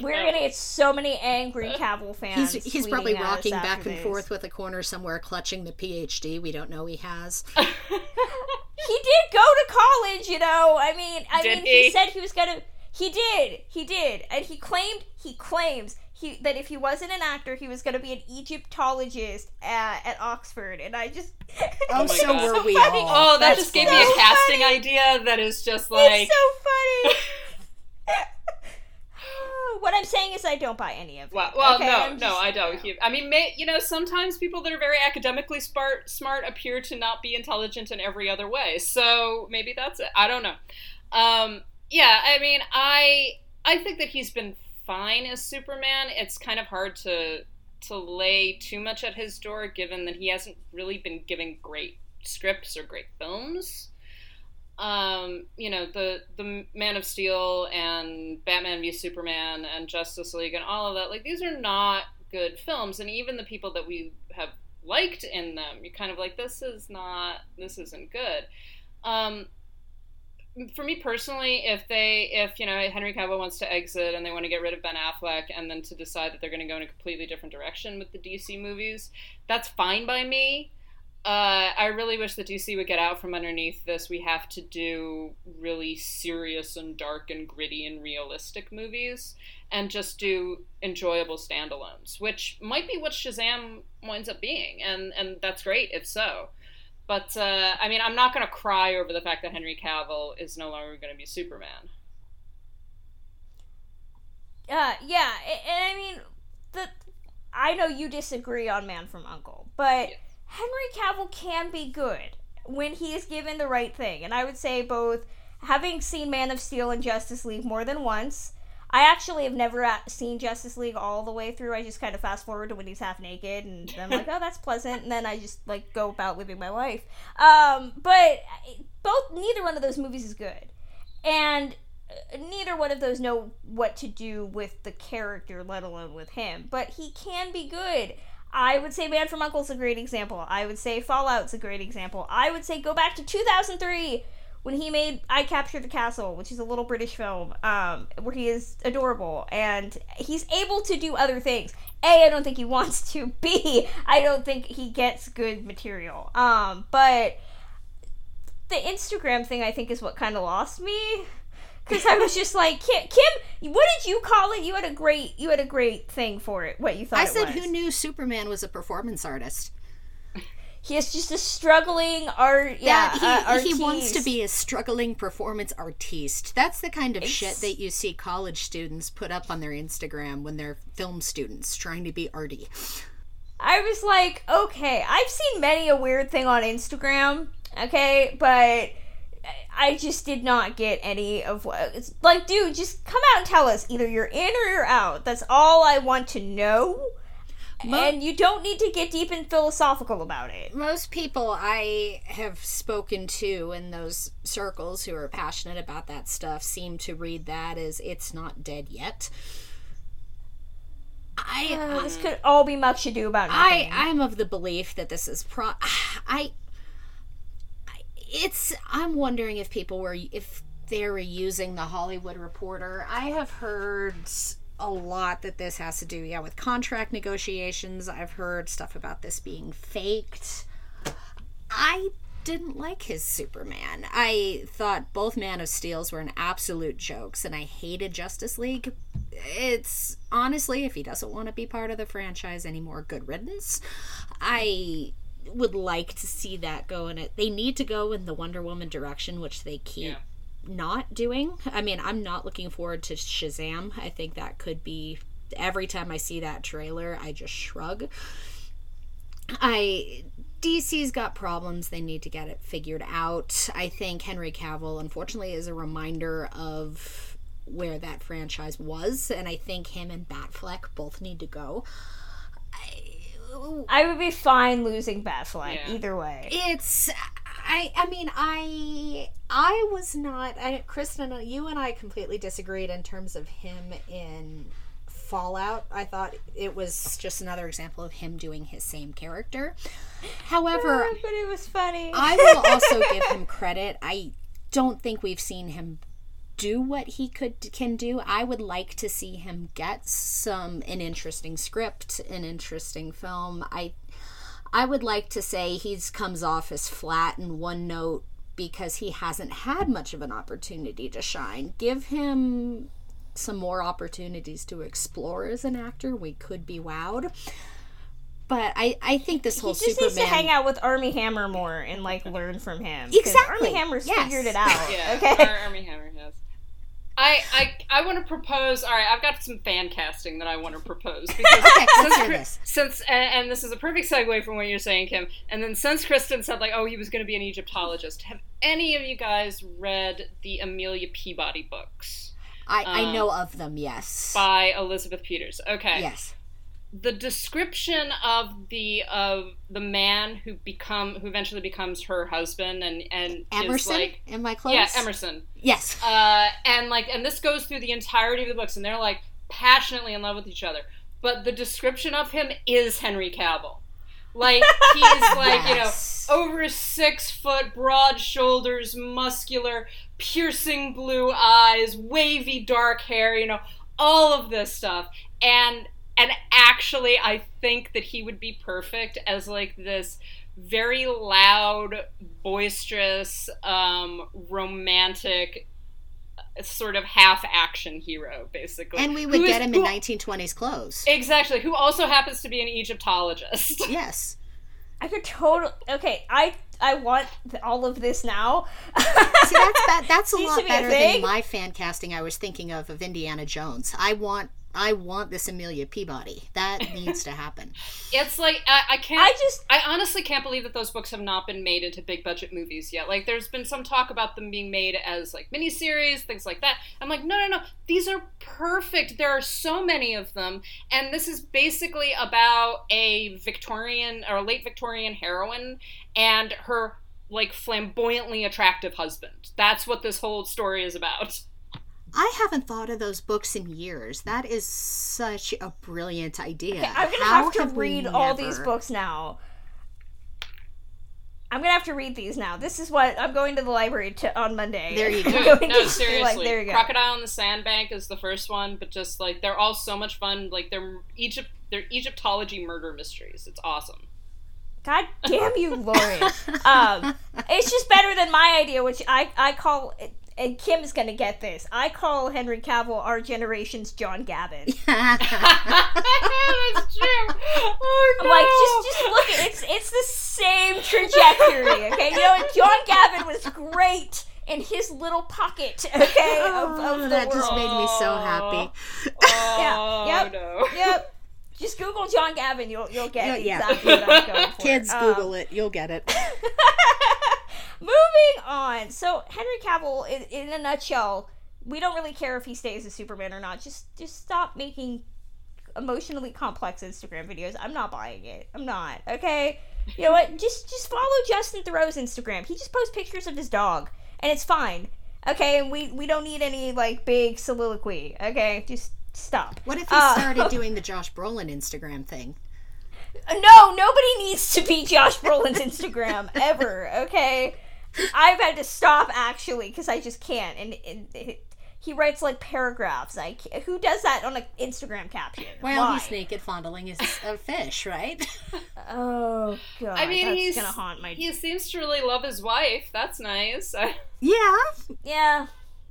We're gonna get so many angry Cavill fans. He's, he's probably rocking back and forth with a corner somewhere, clutching the PhD we don't know he has. *laughs* he did go to college, you know. I mean, I did mean, he? he said he was gonna. He did. He did, and he claimed. He claims he that if he wasn't an actor, he was going to be an Egyptologist at, at Oxford, and I just *laughs* oh, so God. were we all. Oh, that That's just gave so me a casting funny. idea that is just like it's so funny. *laughs* *laughs* what I'm saying is, I don't buy any of it. Well, well okay? no, just, no, I don't. You know. I mean, may, you know, sometimes people that are very academically smart, smart appear to not be intelligent in every other way. So maybe that's it. I don't know. Um, yeah, I mean, I I think that he's been fine as Superman. It's kind of hard to to lay too much at his door, given that he hasn't really been giving great scripts or great films. Um, you know, the the Man of Steel and Batman v Superman and Justice League and all of that, like these are not good films, and even the people that we have liked in them, you're kind of like, this is not, this isn't good. Um, for me personally, if they, if you know, Henry Cavill wants to exit and they want to get rid of Ben Affleck, and then to decide that they're going to go in a completely different direction with the DC movies, that's fine by me. Uh, I really wish that DC would get out from underneath this. We have to do really serious and dark and gritty and realistic movies, and just do enjoyable standalones, which might be what Shazam winds up being, and and that's great if so. But uh, I mean, I'm not going to cry over the fact that Henry Cavill is no longer going to be Superman. Uh, yeah, and I mean, the I know you disagree on Man from Uncle, but. Henry Cavill can be good when he is given the right thing, and I would say both having seen Man of Steel and Justice League more than once I actually have never seen Justice League all the way through. I just kind of fast forward to when he's half naked, and I'm like, *laughs* oh, that's pleasant. And then I just like go about living my life. Um, but both, neither one of those movies is good, and uh, neither one of those know what to do with the character, let alone with him. But he can be good. I would say Man from Uncle's a great example. I would say Fallout's a great example. I would say go back to 2003 when he made I Captured the Castle, which is a little British film, um, where he is adorable and he's able to do other things. A, I don't think he wants to. *laughs* B, I don't think he gets good material. Um, but the Instagram thing, I think, is what kind of lost me. Because I was just like, Kim, *laughs* Kim, what did you call it? You had a great, you had a great thing for it. What you thought? I said, who knew Superman was a performance artist? He is just a struggling art. Yeah, he, uh, he wants to be a struggling performance artiste. That's the kind of it's, shit that you see college students put up on their Instagram when they're film students trying to be arty. I was like, okay, I've seen many a weird thing on Instagram, okay, but I just did not get any of what it's like, dude, just come out and tell us either you're in or you're out. That's all I want to know. Mo- and you don't need to get deep and philosophical about it. Most people I have spoken to in those circles who are passionate about that stuff seem to read that as it's not dead yet. I uh, this could all be much ado about nothing. I I'm of the belief that this is pro. *sighs* I it's I'm wondering if people were if they're using the Hollywood Reporter. I have heard a lot that this has to do, yeah, with contract negotiations. I've heard stuff about this being faked. I didn't like his Superman. I thought both Man of Steels were an absolute jokes, and I hated Justice League. It's honestly, if he doesn't want to be part of the franchise anymore, good riddance. I would like to see that go in it. They need to go in the Wonder Woman direction, which they keep. Yeah not doing. I mean, I'm not looking forward to Shazam. I think that could be every time I see that trailer, I just shrug. I DC's got problems. They need to get it figured out. I think Henry Cavill, unfortunately, is a reminder of where that franchise was, and I think him and Batfleck both need to go. I would be fine losing Batfleck Yeah. either way. It's I I mean I I was not I Kristen you and I completely disagreed in terms of him in Fallout. I thought it was just another example of him doing his same character. However, *laughs* but it was funny. I will also *laughs* give him credit. I don't think we've seen him do what he could can do. I would like to see him get some an interesting script, an interesting film. I I would like to say he's comes off as flat and one note because he hasn't had much of an opportunity to shine. Give him some more opportunities to explore as an actor. We could be wowed. But I, I think this whole he just Superman needs to hang out with Armie Hammer more and like learn from him. Exactly, Armie Hammer's yes. figured it out. *laughs* Yeah, Okay. Armie Hammer has. I, I, I want to propose. All right, I've got some fan casting that I want to propose *laughs* because Okay, since, since and, and this is a perfect segue from what you're saying, Kim. And then since Kristen said like, oh, he was going to be an Egyptologist, have any of you guys read the Amelia Peabody books I, I Um, know of them, yes. by Elizabeth Peters? Okay, Yes. The description of the of the man who become who eventually becomes her husband and and is Emerson? like Am I close? yeah Emerson Yes. uh, and like and this goes through the entirety of the books and they're like passionately in love with each other but the description of him is henry cavill like he's *laughs* like Yes. you know over six foot broad shoulders muscular piercing blue eyes wavy dark hair you know all of this stuff and and actually i think that he would be perfect as like this very loud boisterous um romantic sort of half action hero basically and we would Who is- get him in who- 1920s clothes. exactly who also happens to be an egyptologist *laughs* yes. I could totally. Okay, I I want all of this now. See, that's that, that's *laughs* a lot to be a better thing. than my fan casting I was thinking of of Indiana Jones. I want I want this Amelia Peabody. That *laughs* needs to happen. it's like I, I can't I just I honestly can't believe that those books have not been made into big budget movies yet. Like, there's been some talk about them being made as like miniseries, things like that. I'm like, no, no, no. These are perfect. There are so many of them, and this is basically about a Victorian or late Victorian heroine and her like flamboyantly attractive husband. That's what this whole story is about. I haven't thought of those books in years. That is such a brilliant idea. Okay, I'm gonna How have to have we read all these books now. I'm gonna have to read these now. This is what I'm going to the library to on Monday. There you *laughs* go. going no, to seriously. Like, there you go. Crocodile on the Sandbank is the first one, but just like they're all so much fun. Like they're Egypt, they're Egyptology murder mysteries. It's awesome. God damn you, *laughs* Lauren. um, it's just better than my idea, which I I call. And Kim is gonna get this. I call Henry Cavill our generation's John Gavin. *laughs* That's true. Oh, I'm like, just just look at it's it's the same trajectory, okay? You know, John Gavin was great in his little pocket, okay, *laughs* of, of Oh, the that world. just made me so happy. *laughs* Oh, Yeah, yep, no. Yep. Just Google John Gavin, you'll you'll get Yeah, yeah. exactly what I'm going for. Kids, Um, Google it. You'll get it. Moving on. So Henry Cavill, in, in a nutshell, we don't really care if he stays as Superman or not. Just just stop making emotionally complex Instagram videos. I'm not buying it. I'm not. Okay. You know what? Just just follow Justin Theroux's Instagram. He just posts pictures of his dog, and it's fine. Okay, and we we don't need any like big soliloquy. Okay, just stop. What if he Uh, started *laughs* doing the Josh Brolin Instagram thing? No, nobody needs to be Josh Brolin's Instagram ever. Okay, I've had to stop actually because I just can't. And, and it, he writes like paragraphs. Like who does that on an Instagram caption? Well, Why? he's naked fondling his a fish, right? *laughs* Oh god, I mean, that's he's gonna haunt my. He seems to really love his wife. That's nice. *laughs* Yeah. Yeah.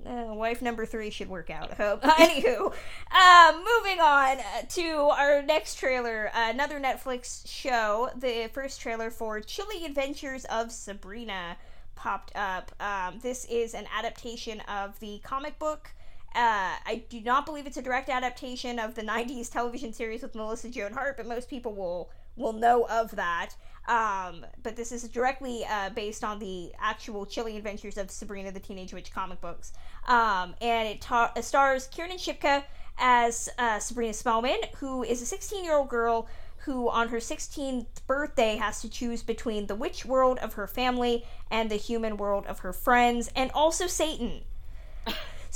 Uh, wife number three should work out. I hope. *laughs* Anywho, uh, moving on uh, to our next trailer, uh, another Netflix show. The first trailer for Chilling Adventures of Sabrina popped up. Um, this is an adaptation of the comic book. Uh, I do not believe it's a direct adaptation of the '90s television series with Melissa Joan Hart, but most people will will know of that. Um, but this is directly uh, based on the actual chilling adventures of Sabrina the Teenage Witch comic books. Um, and it, ta- stars Kiernan Shipka as uh, Sabrina Spellman, who is a 16 year old girl who, on her 16th birthday, has to choose between the witch world of her family and the human world of her friends, and also Satan.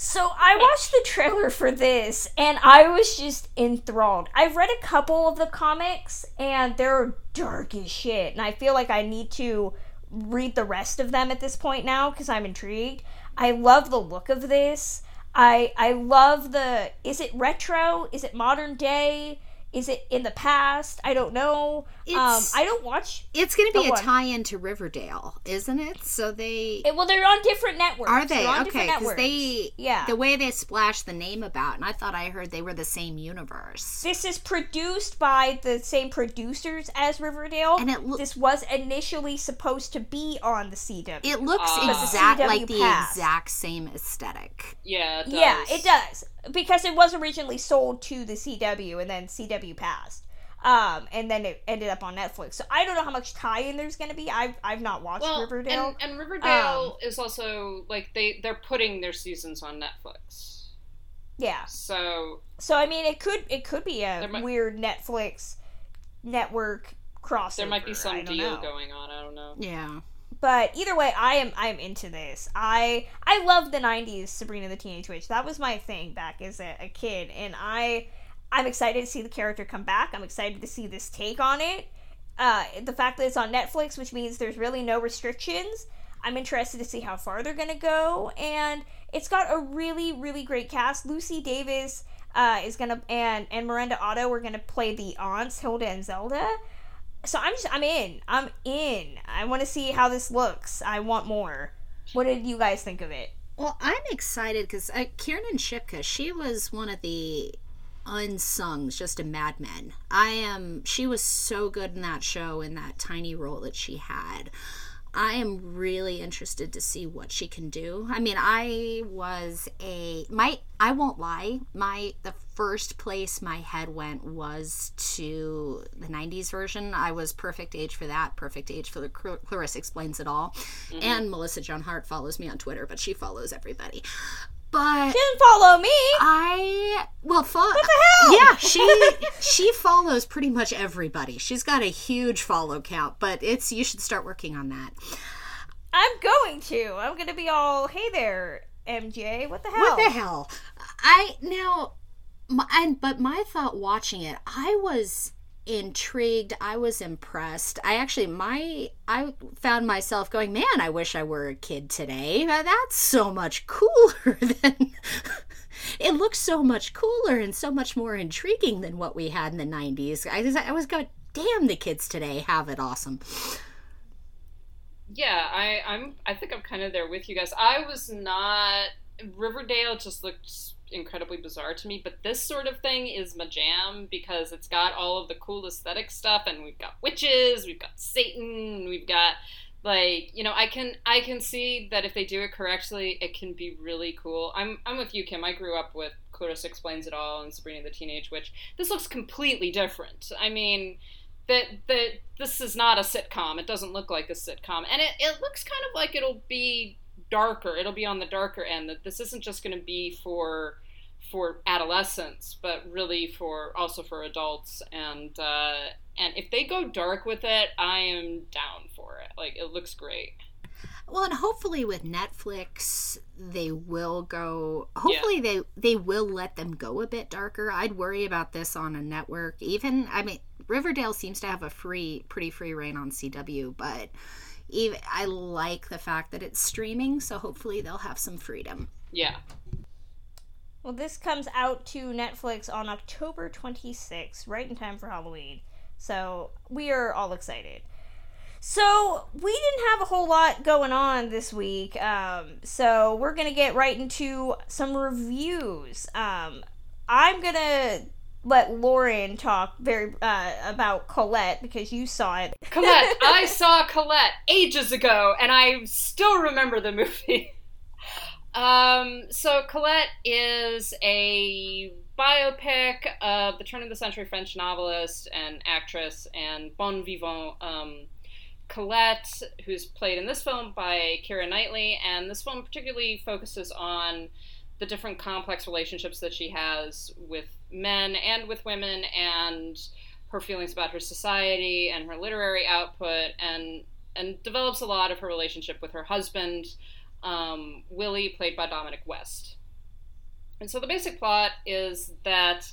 So I watched the trailer for this and I was just enthralled. I've read a couple of the comics and they're dark as shit. And I feel like I need to read the rest of them at this point now because I'm intrigued. I love the look of this. I I love the is it retro? Is it modern day? Is it in the past? I don't know. Um, I don't watch. It's going to be a on. tie-in to Riverdale, isn't it? So they It, well, they're on different networks. are they on okay? Because they yeah. the way they splashed the name about, and I thought I heard they were the same universe. This is produced by the same producers as Riverdale, And it loo- this was initially supposed to be on the CW. It looks Ah. exact CW like the passed. exact same aesthetic. Yeah, it does. yeah, it does because it was originally sold to the CW and then CW passed, um, and then it ended up on Netflix. So I don't know how much tie-in there's going to be. I've I've not watched Well, Riverdale. and, and Riverdale Um, is also like they they're putting their seasons on Netflix. yeah, So so I mean, it could it could be a might- weird Netflix network crossover. there might be some deal know. going on. I don't know. Yeah. But either way i am i'm into this. I i love the 90s sabrina the teenage witch. That was my thing back as a, a kid. And i i'm excited to see the character come back. I'm excited to see this take on it. Uh the fact that it's on netflix which means there's really no restrictions i'm interested to see how far they're gonna go. And it's got a really really great cast. Lucy davis uh, is gonna and and Miranda Otto are gonna play the aunts Hilda and Zelda so I'm just I'm in. I'm in. I want to see how this looks. I want more. What did you guys think of it? Well, I'm excited because uh, Kiernan Shipka, she was one of the unsungs, just a madman. I am. She was so good in that show in that tiny role that she had. I am really interested to see what she can do. I mean, I was a my I won't lie, my the first place my head went was to the 90s version. I was perfect age for that, perfect age for the Clar- Clarissa explains it all. Mm-hmm. And Melissa Joan Hart follows me on Twitter, but she follows everybody. But Didn't follow me. I well, fo- what the hell? Yeah, *laughs* she she follows pretty much everybody. She's got a huge follow count, but it's you should start working on that. I'm going to. I'm gonna be all, hey there, MJ. What the hell? What the hell? I now, my, and but my thought watching it, I was intrigued. I was impressed. I actually, my, I found myself going, man, I wish I were a kid today. That's so much cooler *laughs* than. It looks so much cooler and so much more intriguing than what we had in the '90s. I was, I was going, damn, the kids today have it awesome. Yeah, I, I'm. I think I'm kind of there with you guys. I was not. Riverdale just looked incredibly bizarre to me, but this sort of thing is my jam because it's got all of the cool aesthetic stuff, and we've got witches, we've got Satan, we've got like you know I can I can see that if they do it correctly, it can be really cool. I'm I'm with you, Kim. I grew up with Clarissa Explains It All and Sabrina the Teenage Witch. This looks completely different. I mean that that this is not a sitcom. It doesn't look like a sitcom, and it, it looks kind of like it'll be darker. It'll be on the darker end. That this isn't just going to be for for adolescents, but really for also for adults. And uh, and if they go dark with it, I am down for it. Like it looks great. Well, and hopefully with Netflix, they will go. Hopefully they they will let them go a bit darker. I'd worry about this on a network. Even I mean, Riverdale seems to have a free, pretty free reign on CW, but even I like the fact that it's streaming. So hopefully they'll have some freedom. Yeah. Well, this comes out to Netflix on October 26th, right in time for Halloween. So we are all excited. So we didn't have a whole lot going on this week. Um, so we're gonna get right into some reviews. Um, I'm gonna let Lauren talk very uh, about Colette because you saw it. *laughs* Colette, I saw Colette ages ago, and I still remember the movie. *laughs* um, so Colette is a biopic of the turn of the century French novelist and actress and bon vivant um, Colette, who's played in this film by Keira Knightley, and this film particularly focuses on the different complex relationships that she has with men and with women and her feelings about her society and her literary output and and develops a lot of her relationship with her husband um, Willie played by Dominic West and so the basic plot is that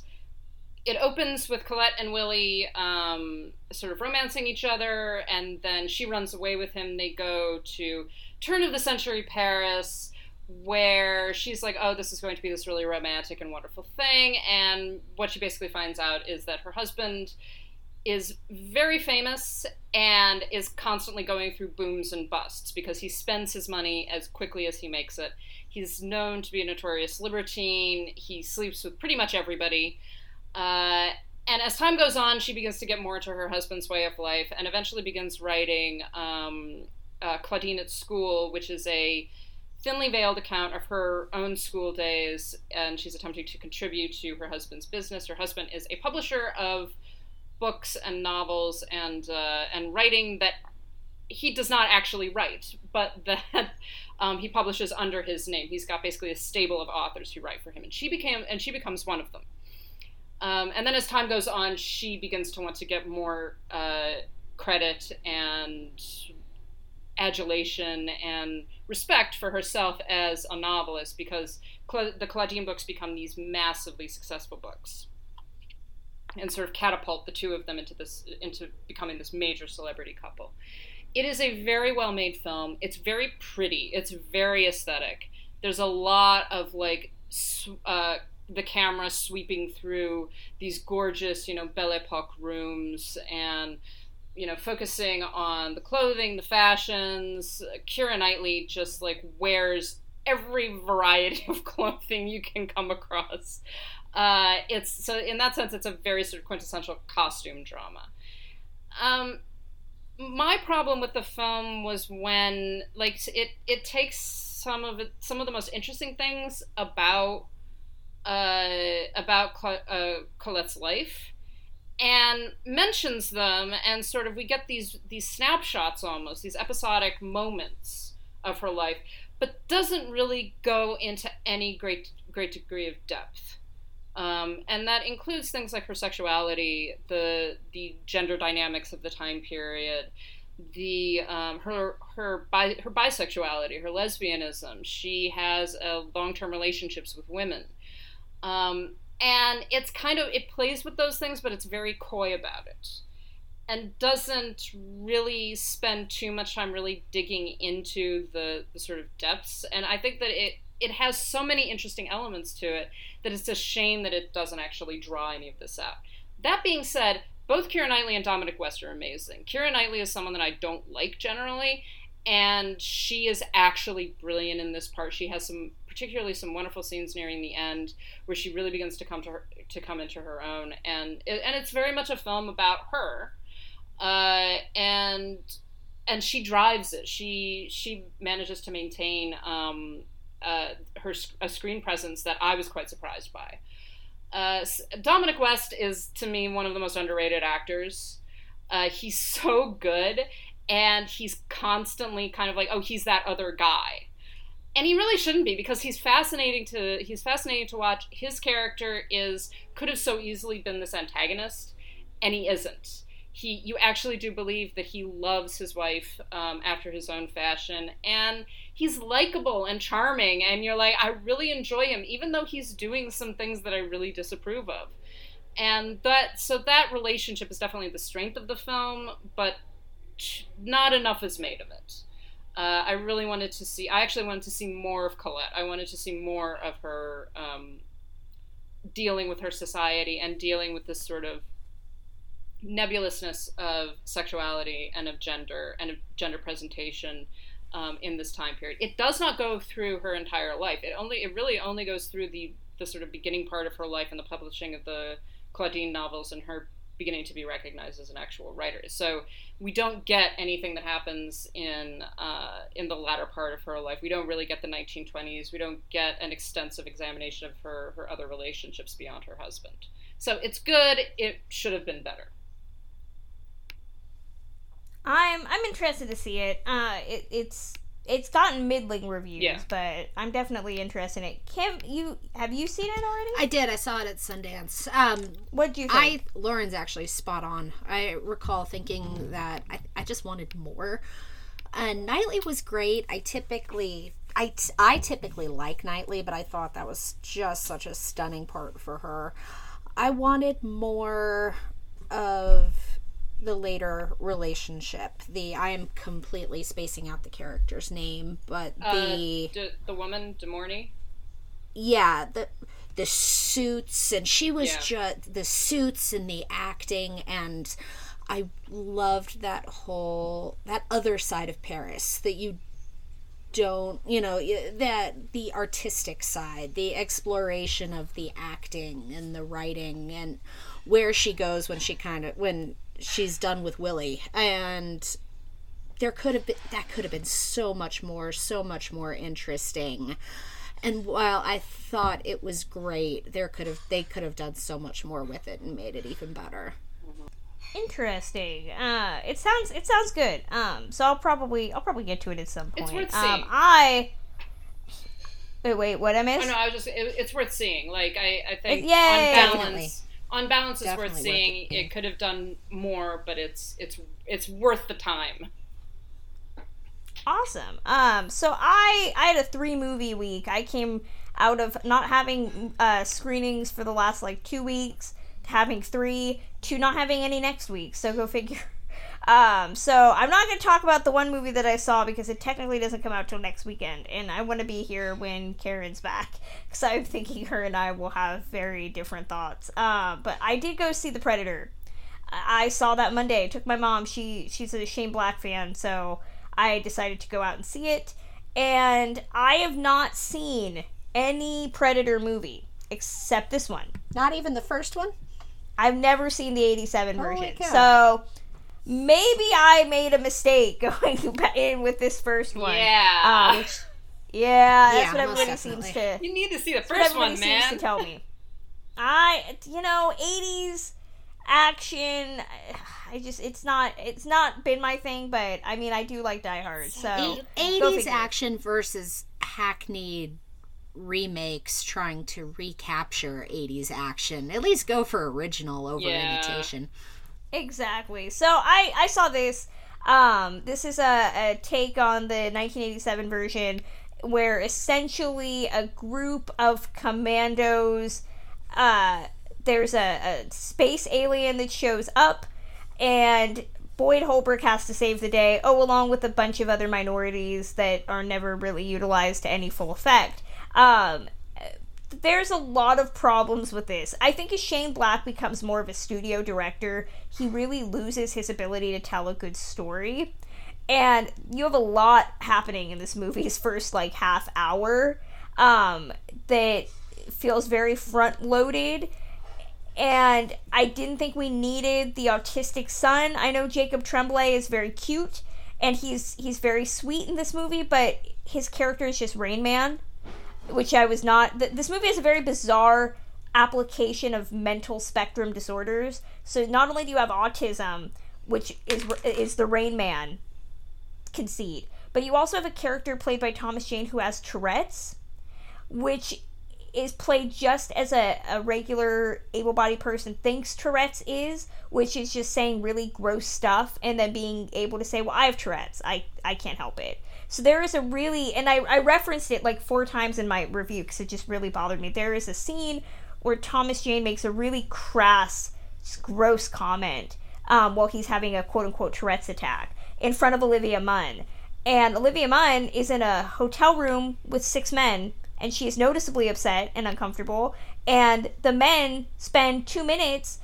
it opens with Colette and Willie um, sort of romancing each other, and then she runs away with him. They go to turn of the century Paris, where she's like, oh, this is going to be this really romantic and wonderful thing. And what she basically finds out is that her husband is very famous and is constantly going through booms and busts because he spends his money as quickly as he makes it. He's known to be a notorious libertine. He sleeps with pretty much everybody. Uh, and as time goes on, she begins to get more into her husband's way of life and eventually begins writing um, uh, Claudine at School, which is a thinly veiled account of her own school days. And she's attempting to contribute to her husband's business. Her husband is a publisher of books and novels and uh, and writing that he does not actually write, but *laughs* that um, he publishes under his name. He's got basically a stable of authors who write for him, and she became and she becomes one of them. Um, and then as time goes on, she begins to want to get more uh, credit and adulation and respect for herself as a novelist because Cla- the Claudine books become these massively successful books and sort of catapult the two of them into this into becoming this major celebrity couple. It is a very well made film. It's very pretty. It's very aesthetic. There's a lot of like uh, the camera sweeping through these gorgeous, you know, Belle Epoque rooms and you know, focusing on the clothing, the fashions. Keira Knightley just like wears every variety *laughs* of clothing you can come across. Uh, it's so in that sense, it's a very sort of quintessential costume drama. Um, my problem with the film was when like it it takes some of it some of the most interesting things about uh, about uh, Colette's life and mentions them and sort of we get these these snapshots almost these episodic moments of her life but doesn't really go into any great great degree of depth. Um, and that includes things like her sexuality the the gender dynamics of the time period the um, her her bi- her bisexuality her lesbianism. She has uh, long-term relationships with women. Um, and it's kind of it plays with those things but it's very coy about it and doesn't really spend too much time really digging into the, the sort of depths and i think that it it has so many interesting elements to it that it's a shame that it doesn't actually draw any of this out that being said both Keira Knightley and Dominic West are amazing. Keira Knightley is someone that I don't like generally, and she is actually brilliant in this part. She has some particularly some wonderful scenes nearing the end where she really begins to come to her to come into her own, and and it's very much a film about her, uh, and and she drives it. She she manages to maintain um, uh, her a screen presence that I was quite surprised by. Uh, Dominic West is to me one of the most underrated actors. Uh, he's so good, and he's constantly kind of like, oh, he's that other guy and he really shouldn't be because he's fascinating to he's fascinating to watch. His character is could have so easily been this antagonist, and he isn't. He you actually do believe that he loves his wife um, after his own fashion, and he's likable and charming, and you're like, I really enjoy him, even though he's doing some things that I really disapprove of. And that so that relationship is definitely the strength of the film, but not enough is made of it. Uh, I really wanted to see. I actually wanted to see more of Colette. I wanted to see more of her um, dealing with her society and dealing with this sort of nebulousness of sexuality and of gender and of gender presentation um, in this time period. It does not go through her entire life. It only. It really only goes through the the sort of beginning part of her life and the publishing of the Claudine novels and her beginning to be recognized as an actual writer. So we don't get anything that happens in uh, in the latter part of her life. We don't really get the 1920s. We don't get an extensive examination of her her other relationships beyond her husband. So it's good. It should have been better. I'm I'm interested to see it. Uh, it, it's it's gotten middling reviews, Yeah. but I'm definitely interested in it. Kim, you have you seen it already? I did. I saw it at Sundance. Um, what do you think? I? Lauren's actually spot on. I recall thinking that I, I just wanted more. And Knightley was great. I typically I, t- I typically like Knightley, but I thought that was just such a stunning part for her. I wanted more of the later relationship. The I am completely spacing out the character's name, but Uh, the D- the woman, Demorny. yeah the the suits and she was Yeah. just the suits and the acting and i loved that whole that other side of paris that you don't you know that the artistic side the exploration of the acting and the writing and where she goes when she kind of when she's done with willie and there could have been that could have been so much more so much more interesting and while i thought it was great there could have they could have done so much more with it and made it even better Interesting. Uh, it sounds it sounds good. Um, so I'll probably I'll probably get to it at some point. It's worth um. I wait wait what I Oh missed? no, I was just. It, it's worth seeing. Like I, I think Uh, yay! on Definitely. On balance, it's Definitely worth worth seeing. it, It, could have done more, but it's it's it's worth the time. Awesome. Um, so I I had a three movie week. I came out of not having uh, screenings for the last like two weeks, having three, to not having any next week. So go figure. Um, so I'm not going to talk about the one movie that I saw because it technically doesn't come out till next weekend, and I want to be here when Karen's back *laughs* because I'm thinking her and I will have very different thoughts. Uh, but I did go see The Predator. I saw that Monday. Took my mom. She she's a Shane Black fan, so I decided to go out and see it. And I have not seen any Predator movie except this one. not even the first one I've never seen the 87 Holy version. cow. So maybe I made a mistake *laughs* going in with this first one. Yeah. Um, yeah, that's Yeah, what most everybody seems to you need to see the that's what first everybody one, seems man. to tell me. I, you know, 80s action. *sighs* I just, it's not, it's not been my thing. But I mean, I do like Die Hard. So 80s action versus hackneyed remakes trying to recapture 80s action at least go for original over Yeah. imitation Exactly. So I I saw this. Um, this is a, a take on the 1987 version where essentially a group of commandos. Uh, there's a, a space alien that shows up, and Boyd Holbrook has to save the day. Oh, along with a bunch of other minorities that are never really utilized to any full effect. Um, there's a lot of problems with this. I think as Shane Black becomes more of a studio director, he really loses his ability to tell a good story. And you have a lot happening in this movie's *laughs* first like half hour um, that feels very front loaded. And I didn't think we needed the autistic son. I know Jacob Tremblay is very cute and he's he's very sweet in this movie, but his character is just Rain Man which I was not. Th- this movie is a very bizarre application of mental spectrum disorders. So not only do you have autism, which is is the Rain Man conceit, but you also have a character played by Thomas Jane who has Tourette's, which is played just as a, a regular able-bodied person thinks Tourette's is, which is just saying really gross stuff and then being able to say, "Well, I have Tourette's. I I can't help it." So there is a really, and I, I referenced it like four times in my review because it just really bothered me. There is a scene where Thomas Jane makes a really crass, gross comment um, while he's having a quote unquote Tourette's attack in front of Olivia Munn. And Olivia Munn is in a hotel room with six men, and she is noticeably upset and uncomfortable. And the men spend two minutes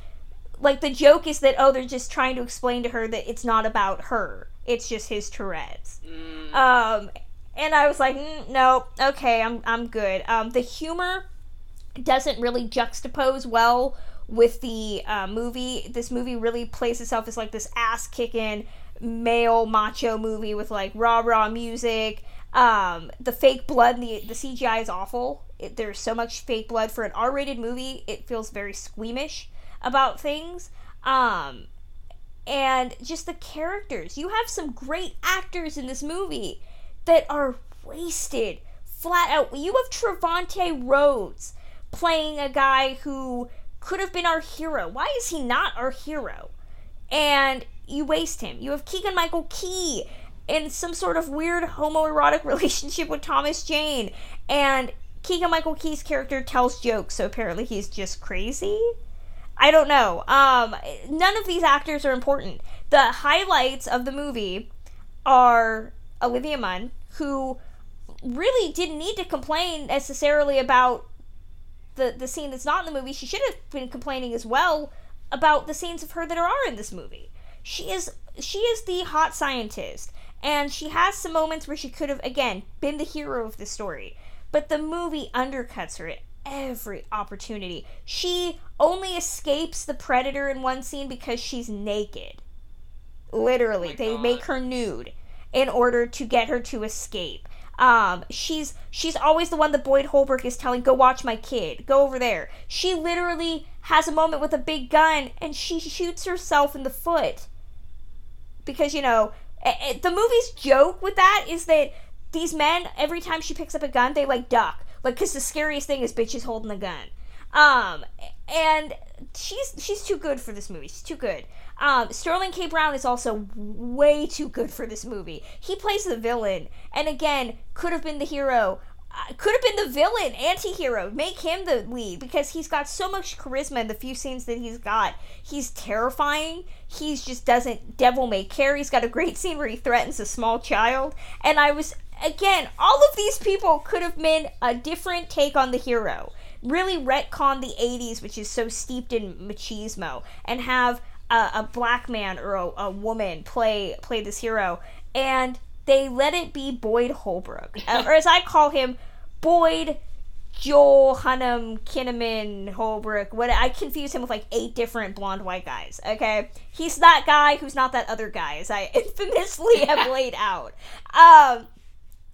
like the joke is that oh they're just trying to explain to her that it's not about her it's just his tourette's um and i was like mm, no okay i'm i'm good um the humor doesn't really juxtapose well with the uh, movie. This movie really plays itself as like this ass kicking male macho movie with like rah rah music. Um, the fake blood, the the CGI is awful. It, there's so much fake blood for an R-rated movie. It feels very squeamish about things. Um, and just the characters. You have some great actors in this movie that are wasted flat out. You have Trevante Rhodes playing a guy who could have been our hero. Why is he not our hero? And you waste him. You have Keegan Michael Key in some sort of weird homoerotic *laughs* relationship with Thomas Jane. And Keegan Michael Key's character tells jokes, so apparently he's just crazy. I don't know. Um, none of these actors are important. The highlights of the movie are Olivia Munn, who really didn't need to complain necessarily about the the scene that's not in the movie. She should have been complaining as well about the scenes of her that are in this movie. She is she is the hot scientist, and she has some moments where she could have again been the hero of the story. But the movie undercuts her at every opportunity. She only escapes the predator in one scene because she's naked. Literally, Oh they God. make her nude in order to get her to escape. Um, she's she's always the one that Boyd Holbrook is telling, "Go watch my kid. Go over there." She literally has a moment with a big gun and she shoots herself in the foot because you know the movie's joke with that is that these men every time she picks up a gun they like duck like because the scariest thing is bitches holding the gun. Um and she's she's too good for this movie. She's too good. Um sterling k. Brown is also way too good for this movie. He plays the villain and again could have been the hero uh, could have been the villain anti-hero make him the lead because he's got so much charisma in the few scenes that he's got. He's terrifying. He's just doesn't devil may care. He's got a great scene where he threatens a small child and i was again all of these people could have been a different take on the hero really retcon the 80s which is so steeped in machismo and have a, a black man or a, a woman play play this hero and they let it be boyd holbrook uh, or as i call him boyd Joel Hunnam Kinnaman Holbrook. What I confuse him with like eight different blonde white guys. Okay, he's that guy who's not that other guy, as I *laughs* infamously have laid out. Um,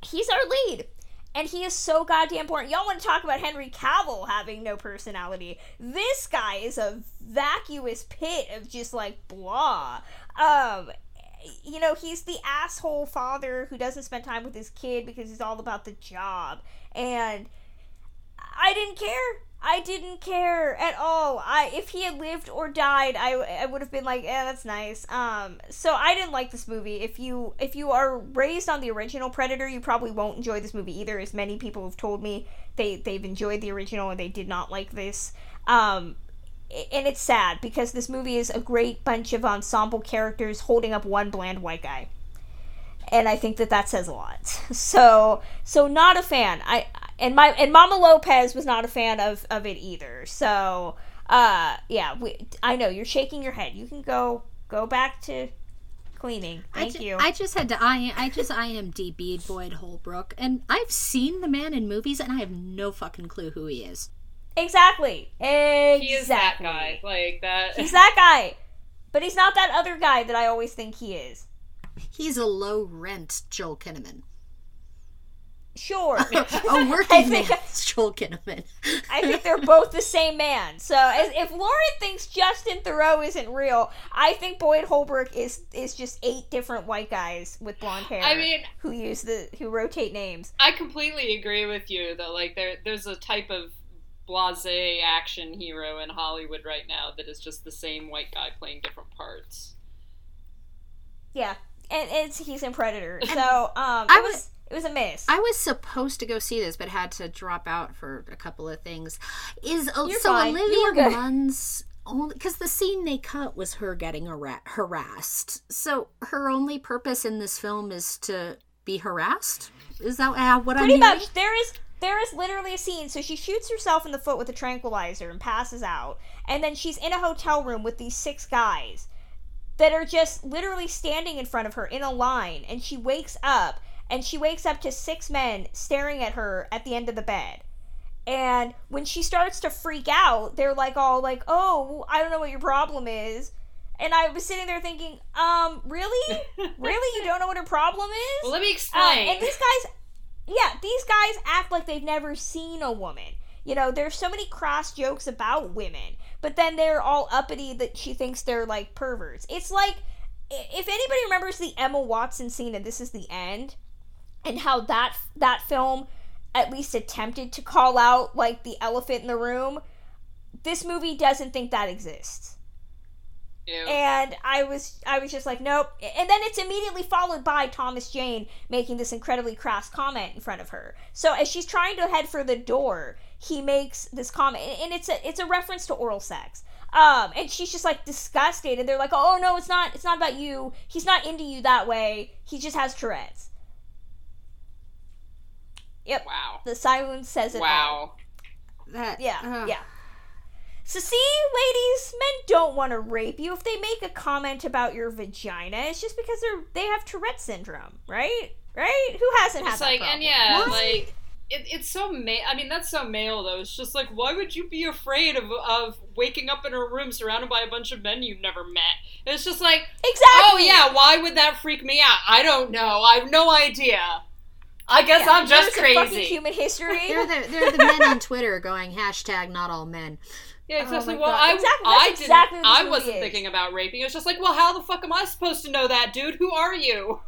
he's our lead. And he is so goddamn important. Y'all want to talk about Henry Cavill having no personality? This guy is a vacuous pit of just like blah. Um, you know, he's the asshole father who doesn't spend time with his kid because he's all about the job. And I didn't care. I didn't care at all. I if he had lived or died, I, I would have been like, yeah, that's nice. Um, so I didn't like this movie. If you if you are raised on the original Predator, you probably won't enjoy this movie either. As many people have told me, they they've enjoyed the original and they did not like this. Um, and it's sad because this movie is a great bunch of ensemble characters holding up one bland white guy and I think that that says a lot. So, so not a fan. I and my and Mama Lopez was not a fan of of it either. So, uh, yeah, we, I know you're shaking your head. You can go go back to cleaning. I Thank ju- you. I just had to I I just IMDb Boyd Holbrook, and I've seen the man in movies, and I have no fucking clue who he is. exactly. Exactly. He is that guy. Like that. He's that guy, but he's not that other guy that I always think he is. He's a low rent Joel Kinnaman. Sure. *laughs* A *laughs* I working think- man Joel Kinnaman. *laughs* I think they're both the same man. So as, if Lauren thinks Justin Theroux isn't real, I think Boyd Holbrook is is just eight different white guys with blonde hair. I mean- who use the who rotate names. I completely agree with you that like there there's a type of blasé action hero in Hollywood right now that is just the same white guy playing different parts. Yeah, and it's he's in Predator. So um, I it was, was- it was a miss. I was supposed to go see this, but had to drop out for a couple of things. Is oh, so fine. Olivia. Munn's only because the scene they cut was her getting hara- harassed. So her only purpose in this film is to be harassed. Is that uh, what Pretty I'm hearing? much. There is there is literally a scene. So she shoots herself in the foot with a tranquilizer and passes out, and then she's in a hotel room with these six guys that are just literally standing in front of her in a line, and she wakes up, and she wakes up to six men staring at her at the end of the bed. And when she starts to freak out, they're like all like, "Oh, I don't know what your problem is." And I was sitting there thinking, um, really? *laughs* really? You don't know what her problem is? Well, let me Uh, explain. and these guys, yeah, these guys act like they've never seen a woman. You know, there's so many cross jokes about women, but then they're all uppity that she thinks they're like perverts. It's like if anybody remembers the Emma Watson scene and this is the end, and how that that film at least attempted to call out like the elephant in the room. This movie doesn't think that exists Ew. and I was I was just like nope and then it's immediately followed by Thomas Jane making this incredibly crass comment in front of her so as she's trying to head for the door he makes this comment and- and it's a it's a reference to oral sex um and she's just like disgusted and they're like oh no it's not it's not about you he's not into you that way he just has Tourette's yep wow. the silence says it all Wow. That yeah, ugh. yeah. So see, ladies, men don't want to rape you. If they make a comment about your vagina, it's just because they're they have Tourette syndrome, right? Right? Who hasn't had It's that like, problem? and yeah, What? like it, it's so male. I mean, that's so male though. It's just like, why would you be afraid of of waking up in a room surrounded by a bunch of men you've never met? It's just like, oh, exactly. oh yeah, why would that freak me out? I don't know. I have no idea. I guess Yeah, I'm just there's a fucking crazy. human history. *laughs* They're the they're the men on Twitter going hashtag not all men. Yeah, oh exactly. my well, God. I, Exactly, I didn't. exactly I wasn't is. thinking about raping. It was just like, well, how the fuck am I supposed to know that, dude? Who are you?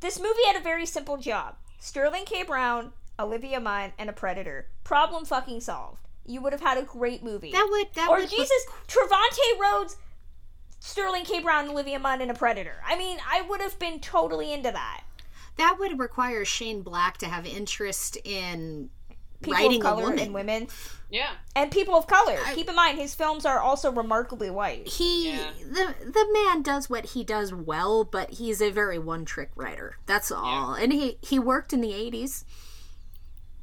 this movie had a very simple job: Sterling K. Brown, Olivia Munn, and a predator. Problem fucking solved. You would have had a great movie. That would that or would Jesus, Trevante Rhodes, Sterling K. Brown, Olivia Munn, and a predator. I mean, I would have been totally into that. that would require Shane Black to have interest in People writing of a color woman. and women. Yeah. and people of color. Keep in mind, his films are also remarkably white. he Yeah. the the man does what he does well, but he's a very one trick writer. That's all. And he he worked in the eighties.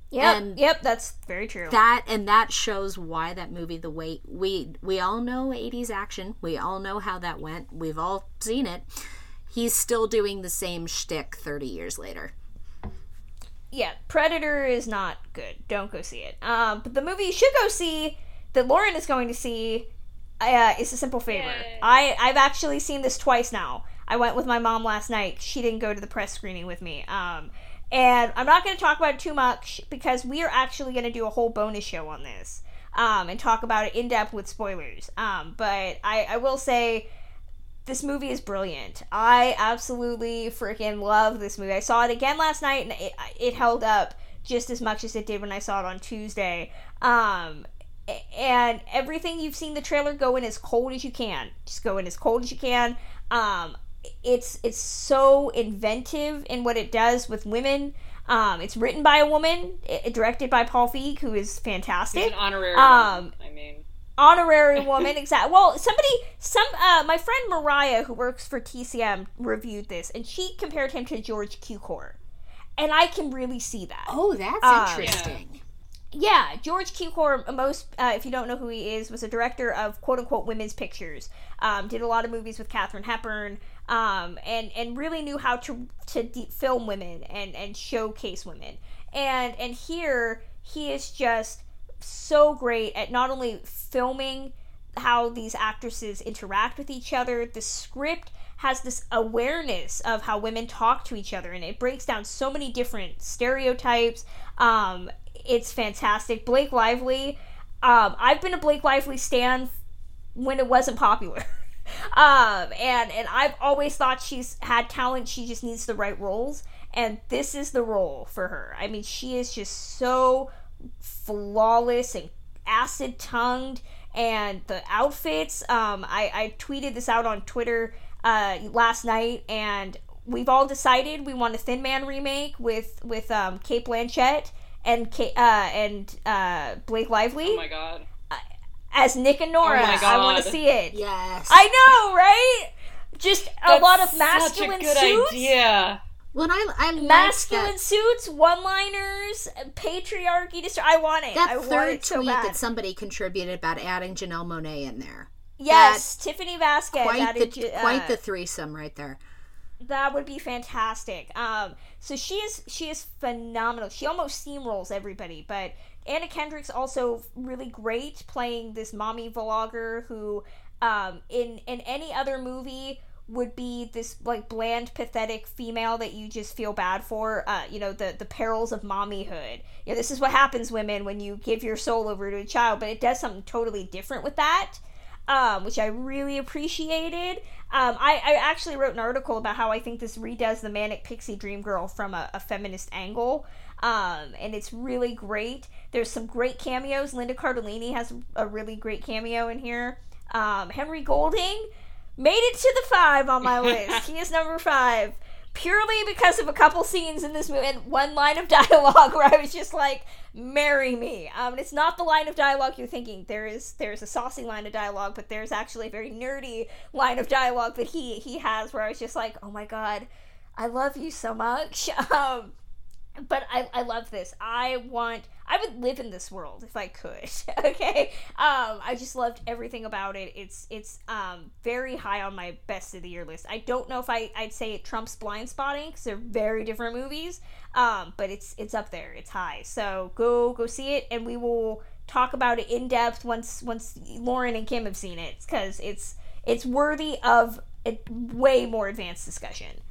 Yep, And- yep, that's very true. That and that shows why that movie the way we we all know eighties action. We all know how that went. We've all seen it. He's still doing the same shtick thirty years later. yeah, Predator is not good. Don't go see it. Um, but the movie you should go see that Lauren is going to see uh, is a simple favor. Yay. I I've actually seen this twice now. I went with my mom last night. She didn't go to the press screening with me. Um, and I'm not going to talk about it too much because we are actually going to do a whole bonus show on this um, and talk about it in depth with spoilers. Um, but I, I will say this movie is brilliant. I absolutely freaking love this movie. I saw it again last night and it, it held up just as much as it did when I saw it on Tuesday. Um, and everything you've seen the trailer go in as cold as you can. Just go in as cold as you can. Um, it's it's so inventive in what it does with women. Um, it's written by a woman, i- directed by Paul Feig, who is fantastic He's an honorary. Um, one, I mean, honorary *laughs* woman exactly well somebody some uh my friend mariah who works for tcm reviewed this and she compared him to george cukor and i can really see that Oh, that's Um, interesting. yeah george cukor most uh, if you don't know who he is was a director of quote unquote women's pictures um, did a lot of movies with katharine hepburn um, and and really knew how to to de- film women and and showcase women. And and here he is just so great at not only filming how these actresses interact with each other the script has this awareness of how women talk to each other and it breaks down so many different stereotypes. Um, it's fantastic. Blake lively um, i've been a blake lively stan when it wasn't popular *laughs* um, and and i've always thought she's had talent she just needs the right roles and this is the role for her i mean she is just so flawless and acid tongued and the outfits um, I, I tweeted this out on twitter uh, last night and we've all decided we want a thin man remake with with um, cate blanchett and Kate, uh, and uh, blake lively oh my god. As nick and nora Oh my i want to see it Yes. i know right just a That's lot of Such masculine a good suits idea. When I I like masculine that, suits one-liners patriarchy dist- i want it that i want third it so tweet bad that somebody contributed about adding Janelle Monáe in there. yes tiffany vasquez Quite added the uh, quite the threesome right there. That would be fantastic. Um, so she is she is phenomenal. She almost steamrolls everybody, but Anna Kendrick's also really great playing this mommy vlogger who, um, in in any other movie would be this like bland, pathetic female that you just feel bad for. Uh, you know the the perils of mommyhood. You know, this is what happens, women, when you give your soul over to a child. But it does something totally different with that, um, which I really appreciated. Um, I, I actually wrote an article about how I think this redoes the manic pixie dream girl from a, a feminist angle. Um, and it's really great. There's some great cameos. Linda Cardellini has a really great cameo in here. Um, Henry Golding made it to the five on my list. *laughs* he is number five purely because of a couple scenes in this movie and one line of *laughs* dialogue where I was just like, "Marry me." Um, it's not the line of dialogue you're thinking. There is there's a saucy line of dialogue, but there's actually a very nerdy line of dialogue that he he has where I was just like, "Oh my god, I love you so much." *laughs* Um, but I, I love this. I want I would live in this world if I could. *laughs* okay. Um I just loved everything about it. It's it's um very high on my best of the year list. I don't know if I I'd say it trumps Blindspotting cuz they're very different movies. Um but it's it's up there. It's high. So go go see it and we will talk about it in depth once once Lauren and Kim have seen it cuz it's it's worthy of a way more advanced discussion.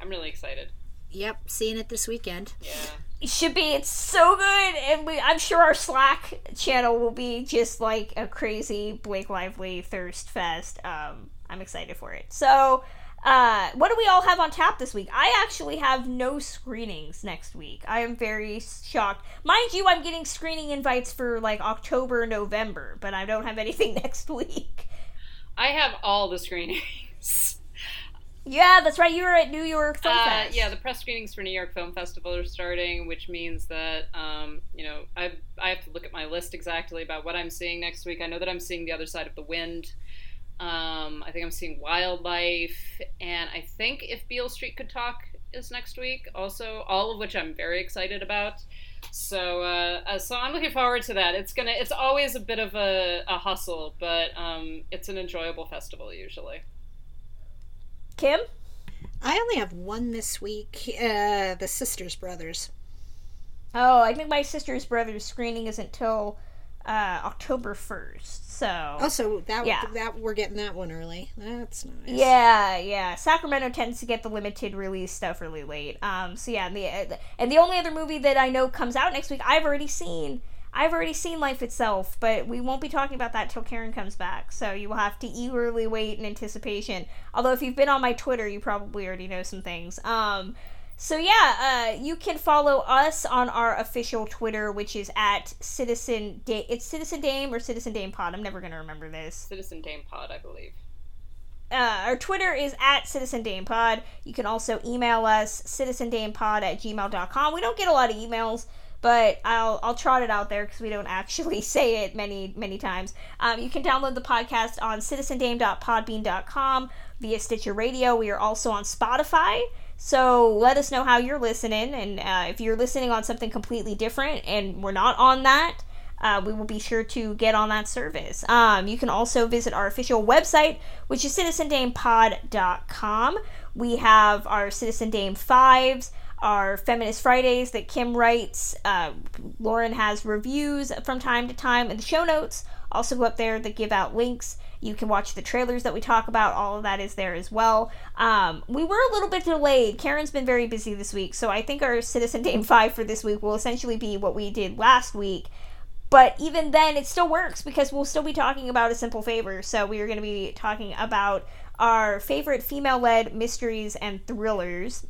I'm really excited. Yep, seeing it this weekend. Yeah. It should be. It's so good, and we, I'm sure our Slack channel will be just like a crazy Blake Lively thirst fest. Um, I'm excited for it. So, uh, what do we all have on tap this week? I actually have no screenings next week. I am very shocked. Mind you, I'm getting screening invites for like October, November, but I don't have anything *laughs* next week. I have all the screenings. Yeah, that's right. You were at New York Film Uh, Fest. yeah, the press screenings for New York Film Festival are starting, which means that um, you know I I have to look at my list exactly about what I'm seeing next week. I know that I'm seeing The Other Side of the Wind. Um, I think I'm seeing Wildlife, and I think If Beale Street Could Talk is next week. Also, all of which I'm very excited about. So, uh, uh, so I'm looking forward to that. It's gonna. It's always a bit of a, a hustle, but um, it's an enjoyable festival usually. Kim. I only have one this week. Uh, the Sisters Brothers. Oh, I think my sister's brother's screening isn't till uh, October first. So Oh, so that Yeah. that we're getting that one early. That's nice. yeah, yeah. Sacramento tends to get the limited release stuff really late. Um, so yeah, and the and the only other movie that I know comes out next week, I've already seen. I've already seen Life Itself, but we won't be talking about that till Karen comes back. So you will have to eagerly wait in anticipation. Although if you've been on my Twitter, you probably already know some things. Um, so yeah, uh, you can follow us on our official Twitter, which is at Citizen Dame. It's Citizen Dame or Citizen Dame Pod. I'm never gonna remember this. Citizen Dame Pod, I believe. Uh, our Twitter is at Citizen Dame Pod. You can also email us citizendamepod at gmail.com. We don't get a lot of emails, but I'll I'll trot it out there because we don't actually *laughs* say it many many times. Um, you can download the podcast on citizendame.podbean.com via Stitcher Radio. We are also on Spotify. So let us know how you're listening, and uh, if you're listening on something completely different and we're not on that, uh, we will be sure to get on that service. Um, you can also visit our official website, which is citizendamepod.com. We have our Citizen Dame Fives, our Feminist Fridays that Kim writes. Uh, Lauren has reviews from time to time, and the show notes also go up there that give out links. You can watch the trailers that we talk about. All of that is there as well. Um, we were a little bit delayed. Karen's been very busy this week, so I think our Citizen Dame 5 for this week will essentially be what we did last week. But even then, it still works because we'll still be talking about a simple favor. So we are going to be talking about our favorite female led mysteries and thrillers.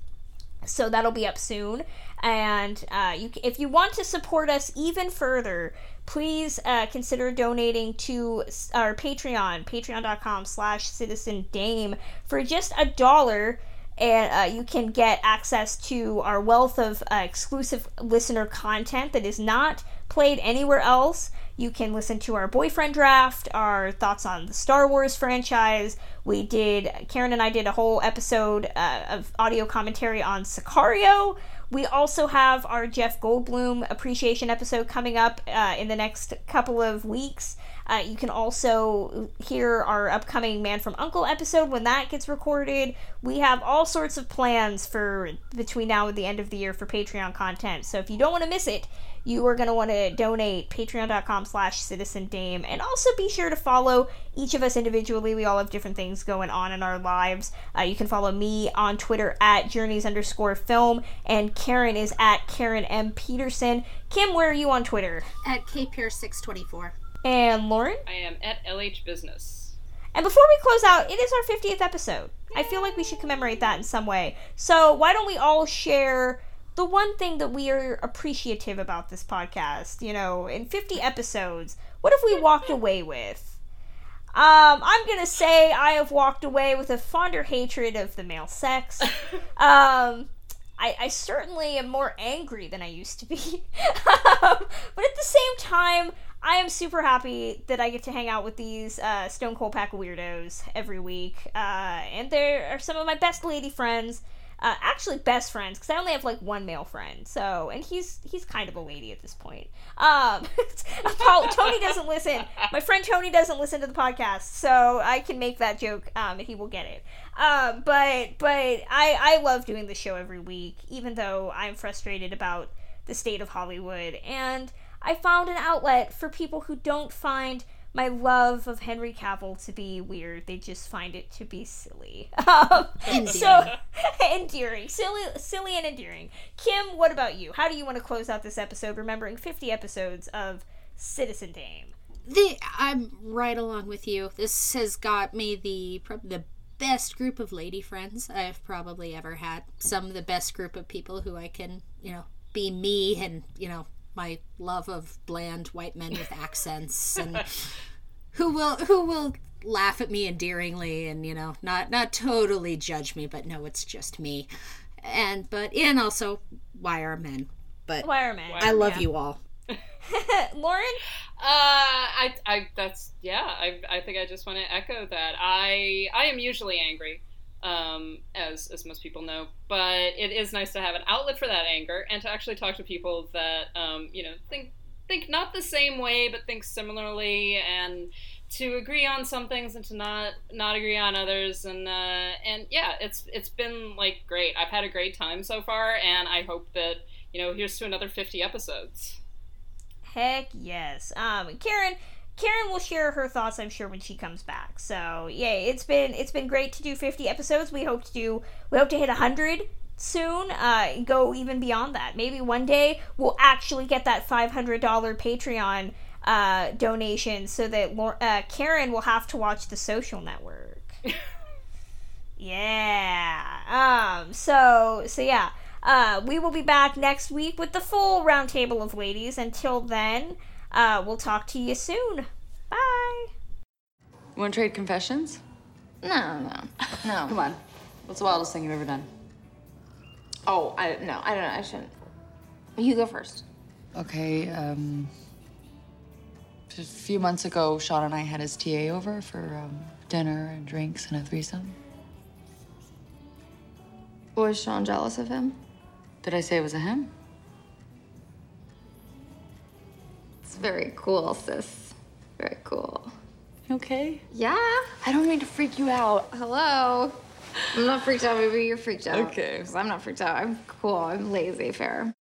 So that'll be up soon. And uh, you, if you want to support us even further, please uh, consider donating to our Patreon, patreon.com slash citizen dame, for just a dollar. And uh, you can get access to our wealth of uh, exclusive listener content that is not played anywhere else. You can listen to our boyfriend draft, our thoughts on the Star Wars franchise. We did, Karen and I did a whole episode uh, of audio commentary on Sicario. We also have our Jeff Goldblum appreciation episode coming up uh, in the next couple of weeks. Uh, you can also hear our upcoming Man from Uncle episode when that gets recorded. We have all sorts of plans for between now and the end of the year for Patreon content. So if you don't want to miss it, you are going to want to donate patreon.com slash citizen dame. And also be sure to follow each of us individually. We all have different things going on in our lives. Uh, you can follow me on twitter at journeys underscore film and karen is at karen m. Peterson. Kim where are you on twitter? At kpierce624. and lauren? I am at LH Business. and before we close out it is our 50th episode. I feel like we should commemorate that in some way. So why don't we all share the one thing that we are appreciative about this podcast, you know, in 50 episodes, what have we walked away with? Um, I'm gonna say I have walked away with a fonder hatred of the male sex. *laughs* Um, I, I certainly am more angry than I used to be. *laughs* um, but at the same time, I am super happy that I get to hang out with these uh, Stone Cold Pack weirdos every week. Uh, and they are some of my best lady friends uh, actually best friends because I only have like one male friend. So, and he's he's kind of a lady at this point. Um, *laughs* Paul, Tony doesn't listen. My friend Tony doesn't listen to the podcast, so I can make that joke, um, and he will get it. Um, but but I I love doing the show every week, even though I'm frustrated about the state of Hollywood, and I found an outlet for people who don't find my love of Henry Cavill to be weird. They just find it to be silly. *laughs* Um, so *laughs* endearing, silly, silly and endearing. Kim, what about you? How do you want to close out this episode, remembering 50 episodes of Citizen Dame? The, I'm right along with you. This has got me the the best group of lady friends I've probably ever had. Some of the best group of people who I can, you know, be me and you know my love of bland white men with accents and who will who will laugh at me endearingly and you know not not totally judge me but no it's just me and but and also why are men but Wireman. i love you all *laughs* Lauren? Uh, I, I, that's yeah. I, I think I just want to echo that. I, I am usually angry, um, as as most people know, but it is nice to have an outlet for that anger and to actually talk to people that, um, you know, think think not the same way, but think similarly, and to agree on some things and to not not agree on others, and uh, and yeah, it's it's been like great. I've had a great time so far, and I hope that you know here's to another fifty episodes. Heck yes. Um, Karen. Karen will share her thoughts, I'm sure, when she comes back. So, yay! It's been it's been great to do 50 episodes. We hope to do we hope to hit 100 soon. Uh, go even beyond that. Maybe one day we'll actually get that $500 Patreon uh, donation, so that uh, Karen will have to watch The Social Network. *laughs* yeah. Um. So so yeah. Uh, we will be back next week with the full roundtable of ladies. Until then, uh, we'll talk to you soon. Bye. Want to trade confessions? No, no, no. *laughs* Come on. What's the wildest thing you've ever done? Oh, I no, I don't know. I shouldn't. You go first. Okay, um. A few months ago, Sean and I had his TA over for um, dinner and drinks and a threesome. Was Sean jealous of him? Did I say it was a him? It's very cool, sis. Very cool. Okay? Yeah. I don't mean to freak you out. Hello. I'm not freaked out. Maybe you're freaked out. Okay. I'm not freaked out. I'm cool. I'm lazy, fair.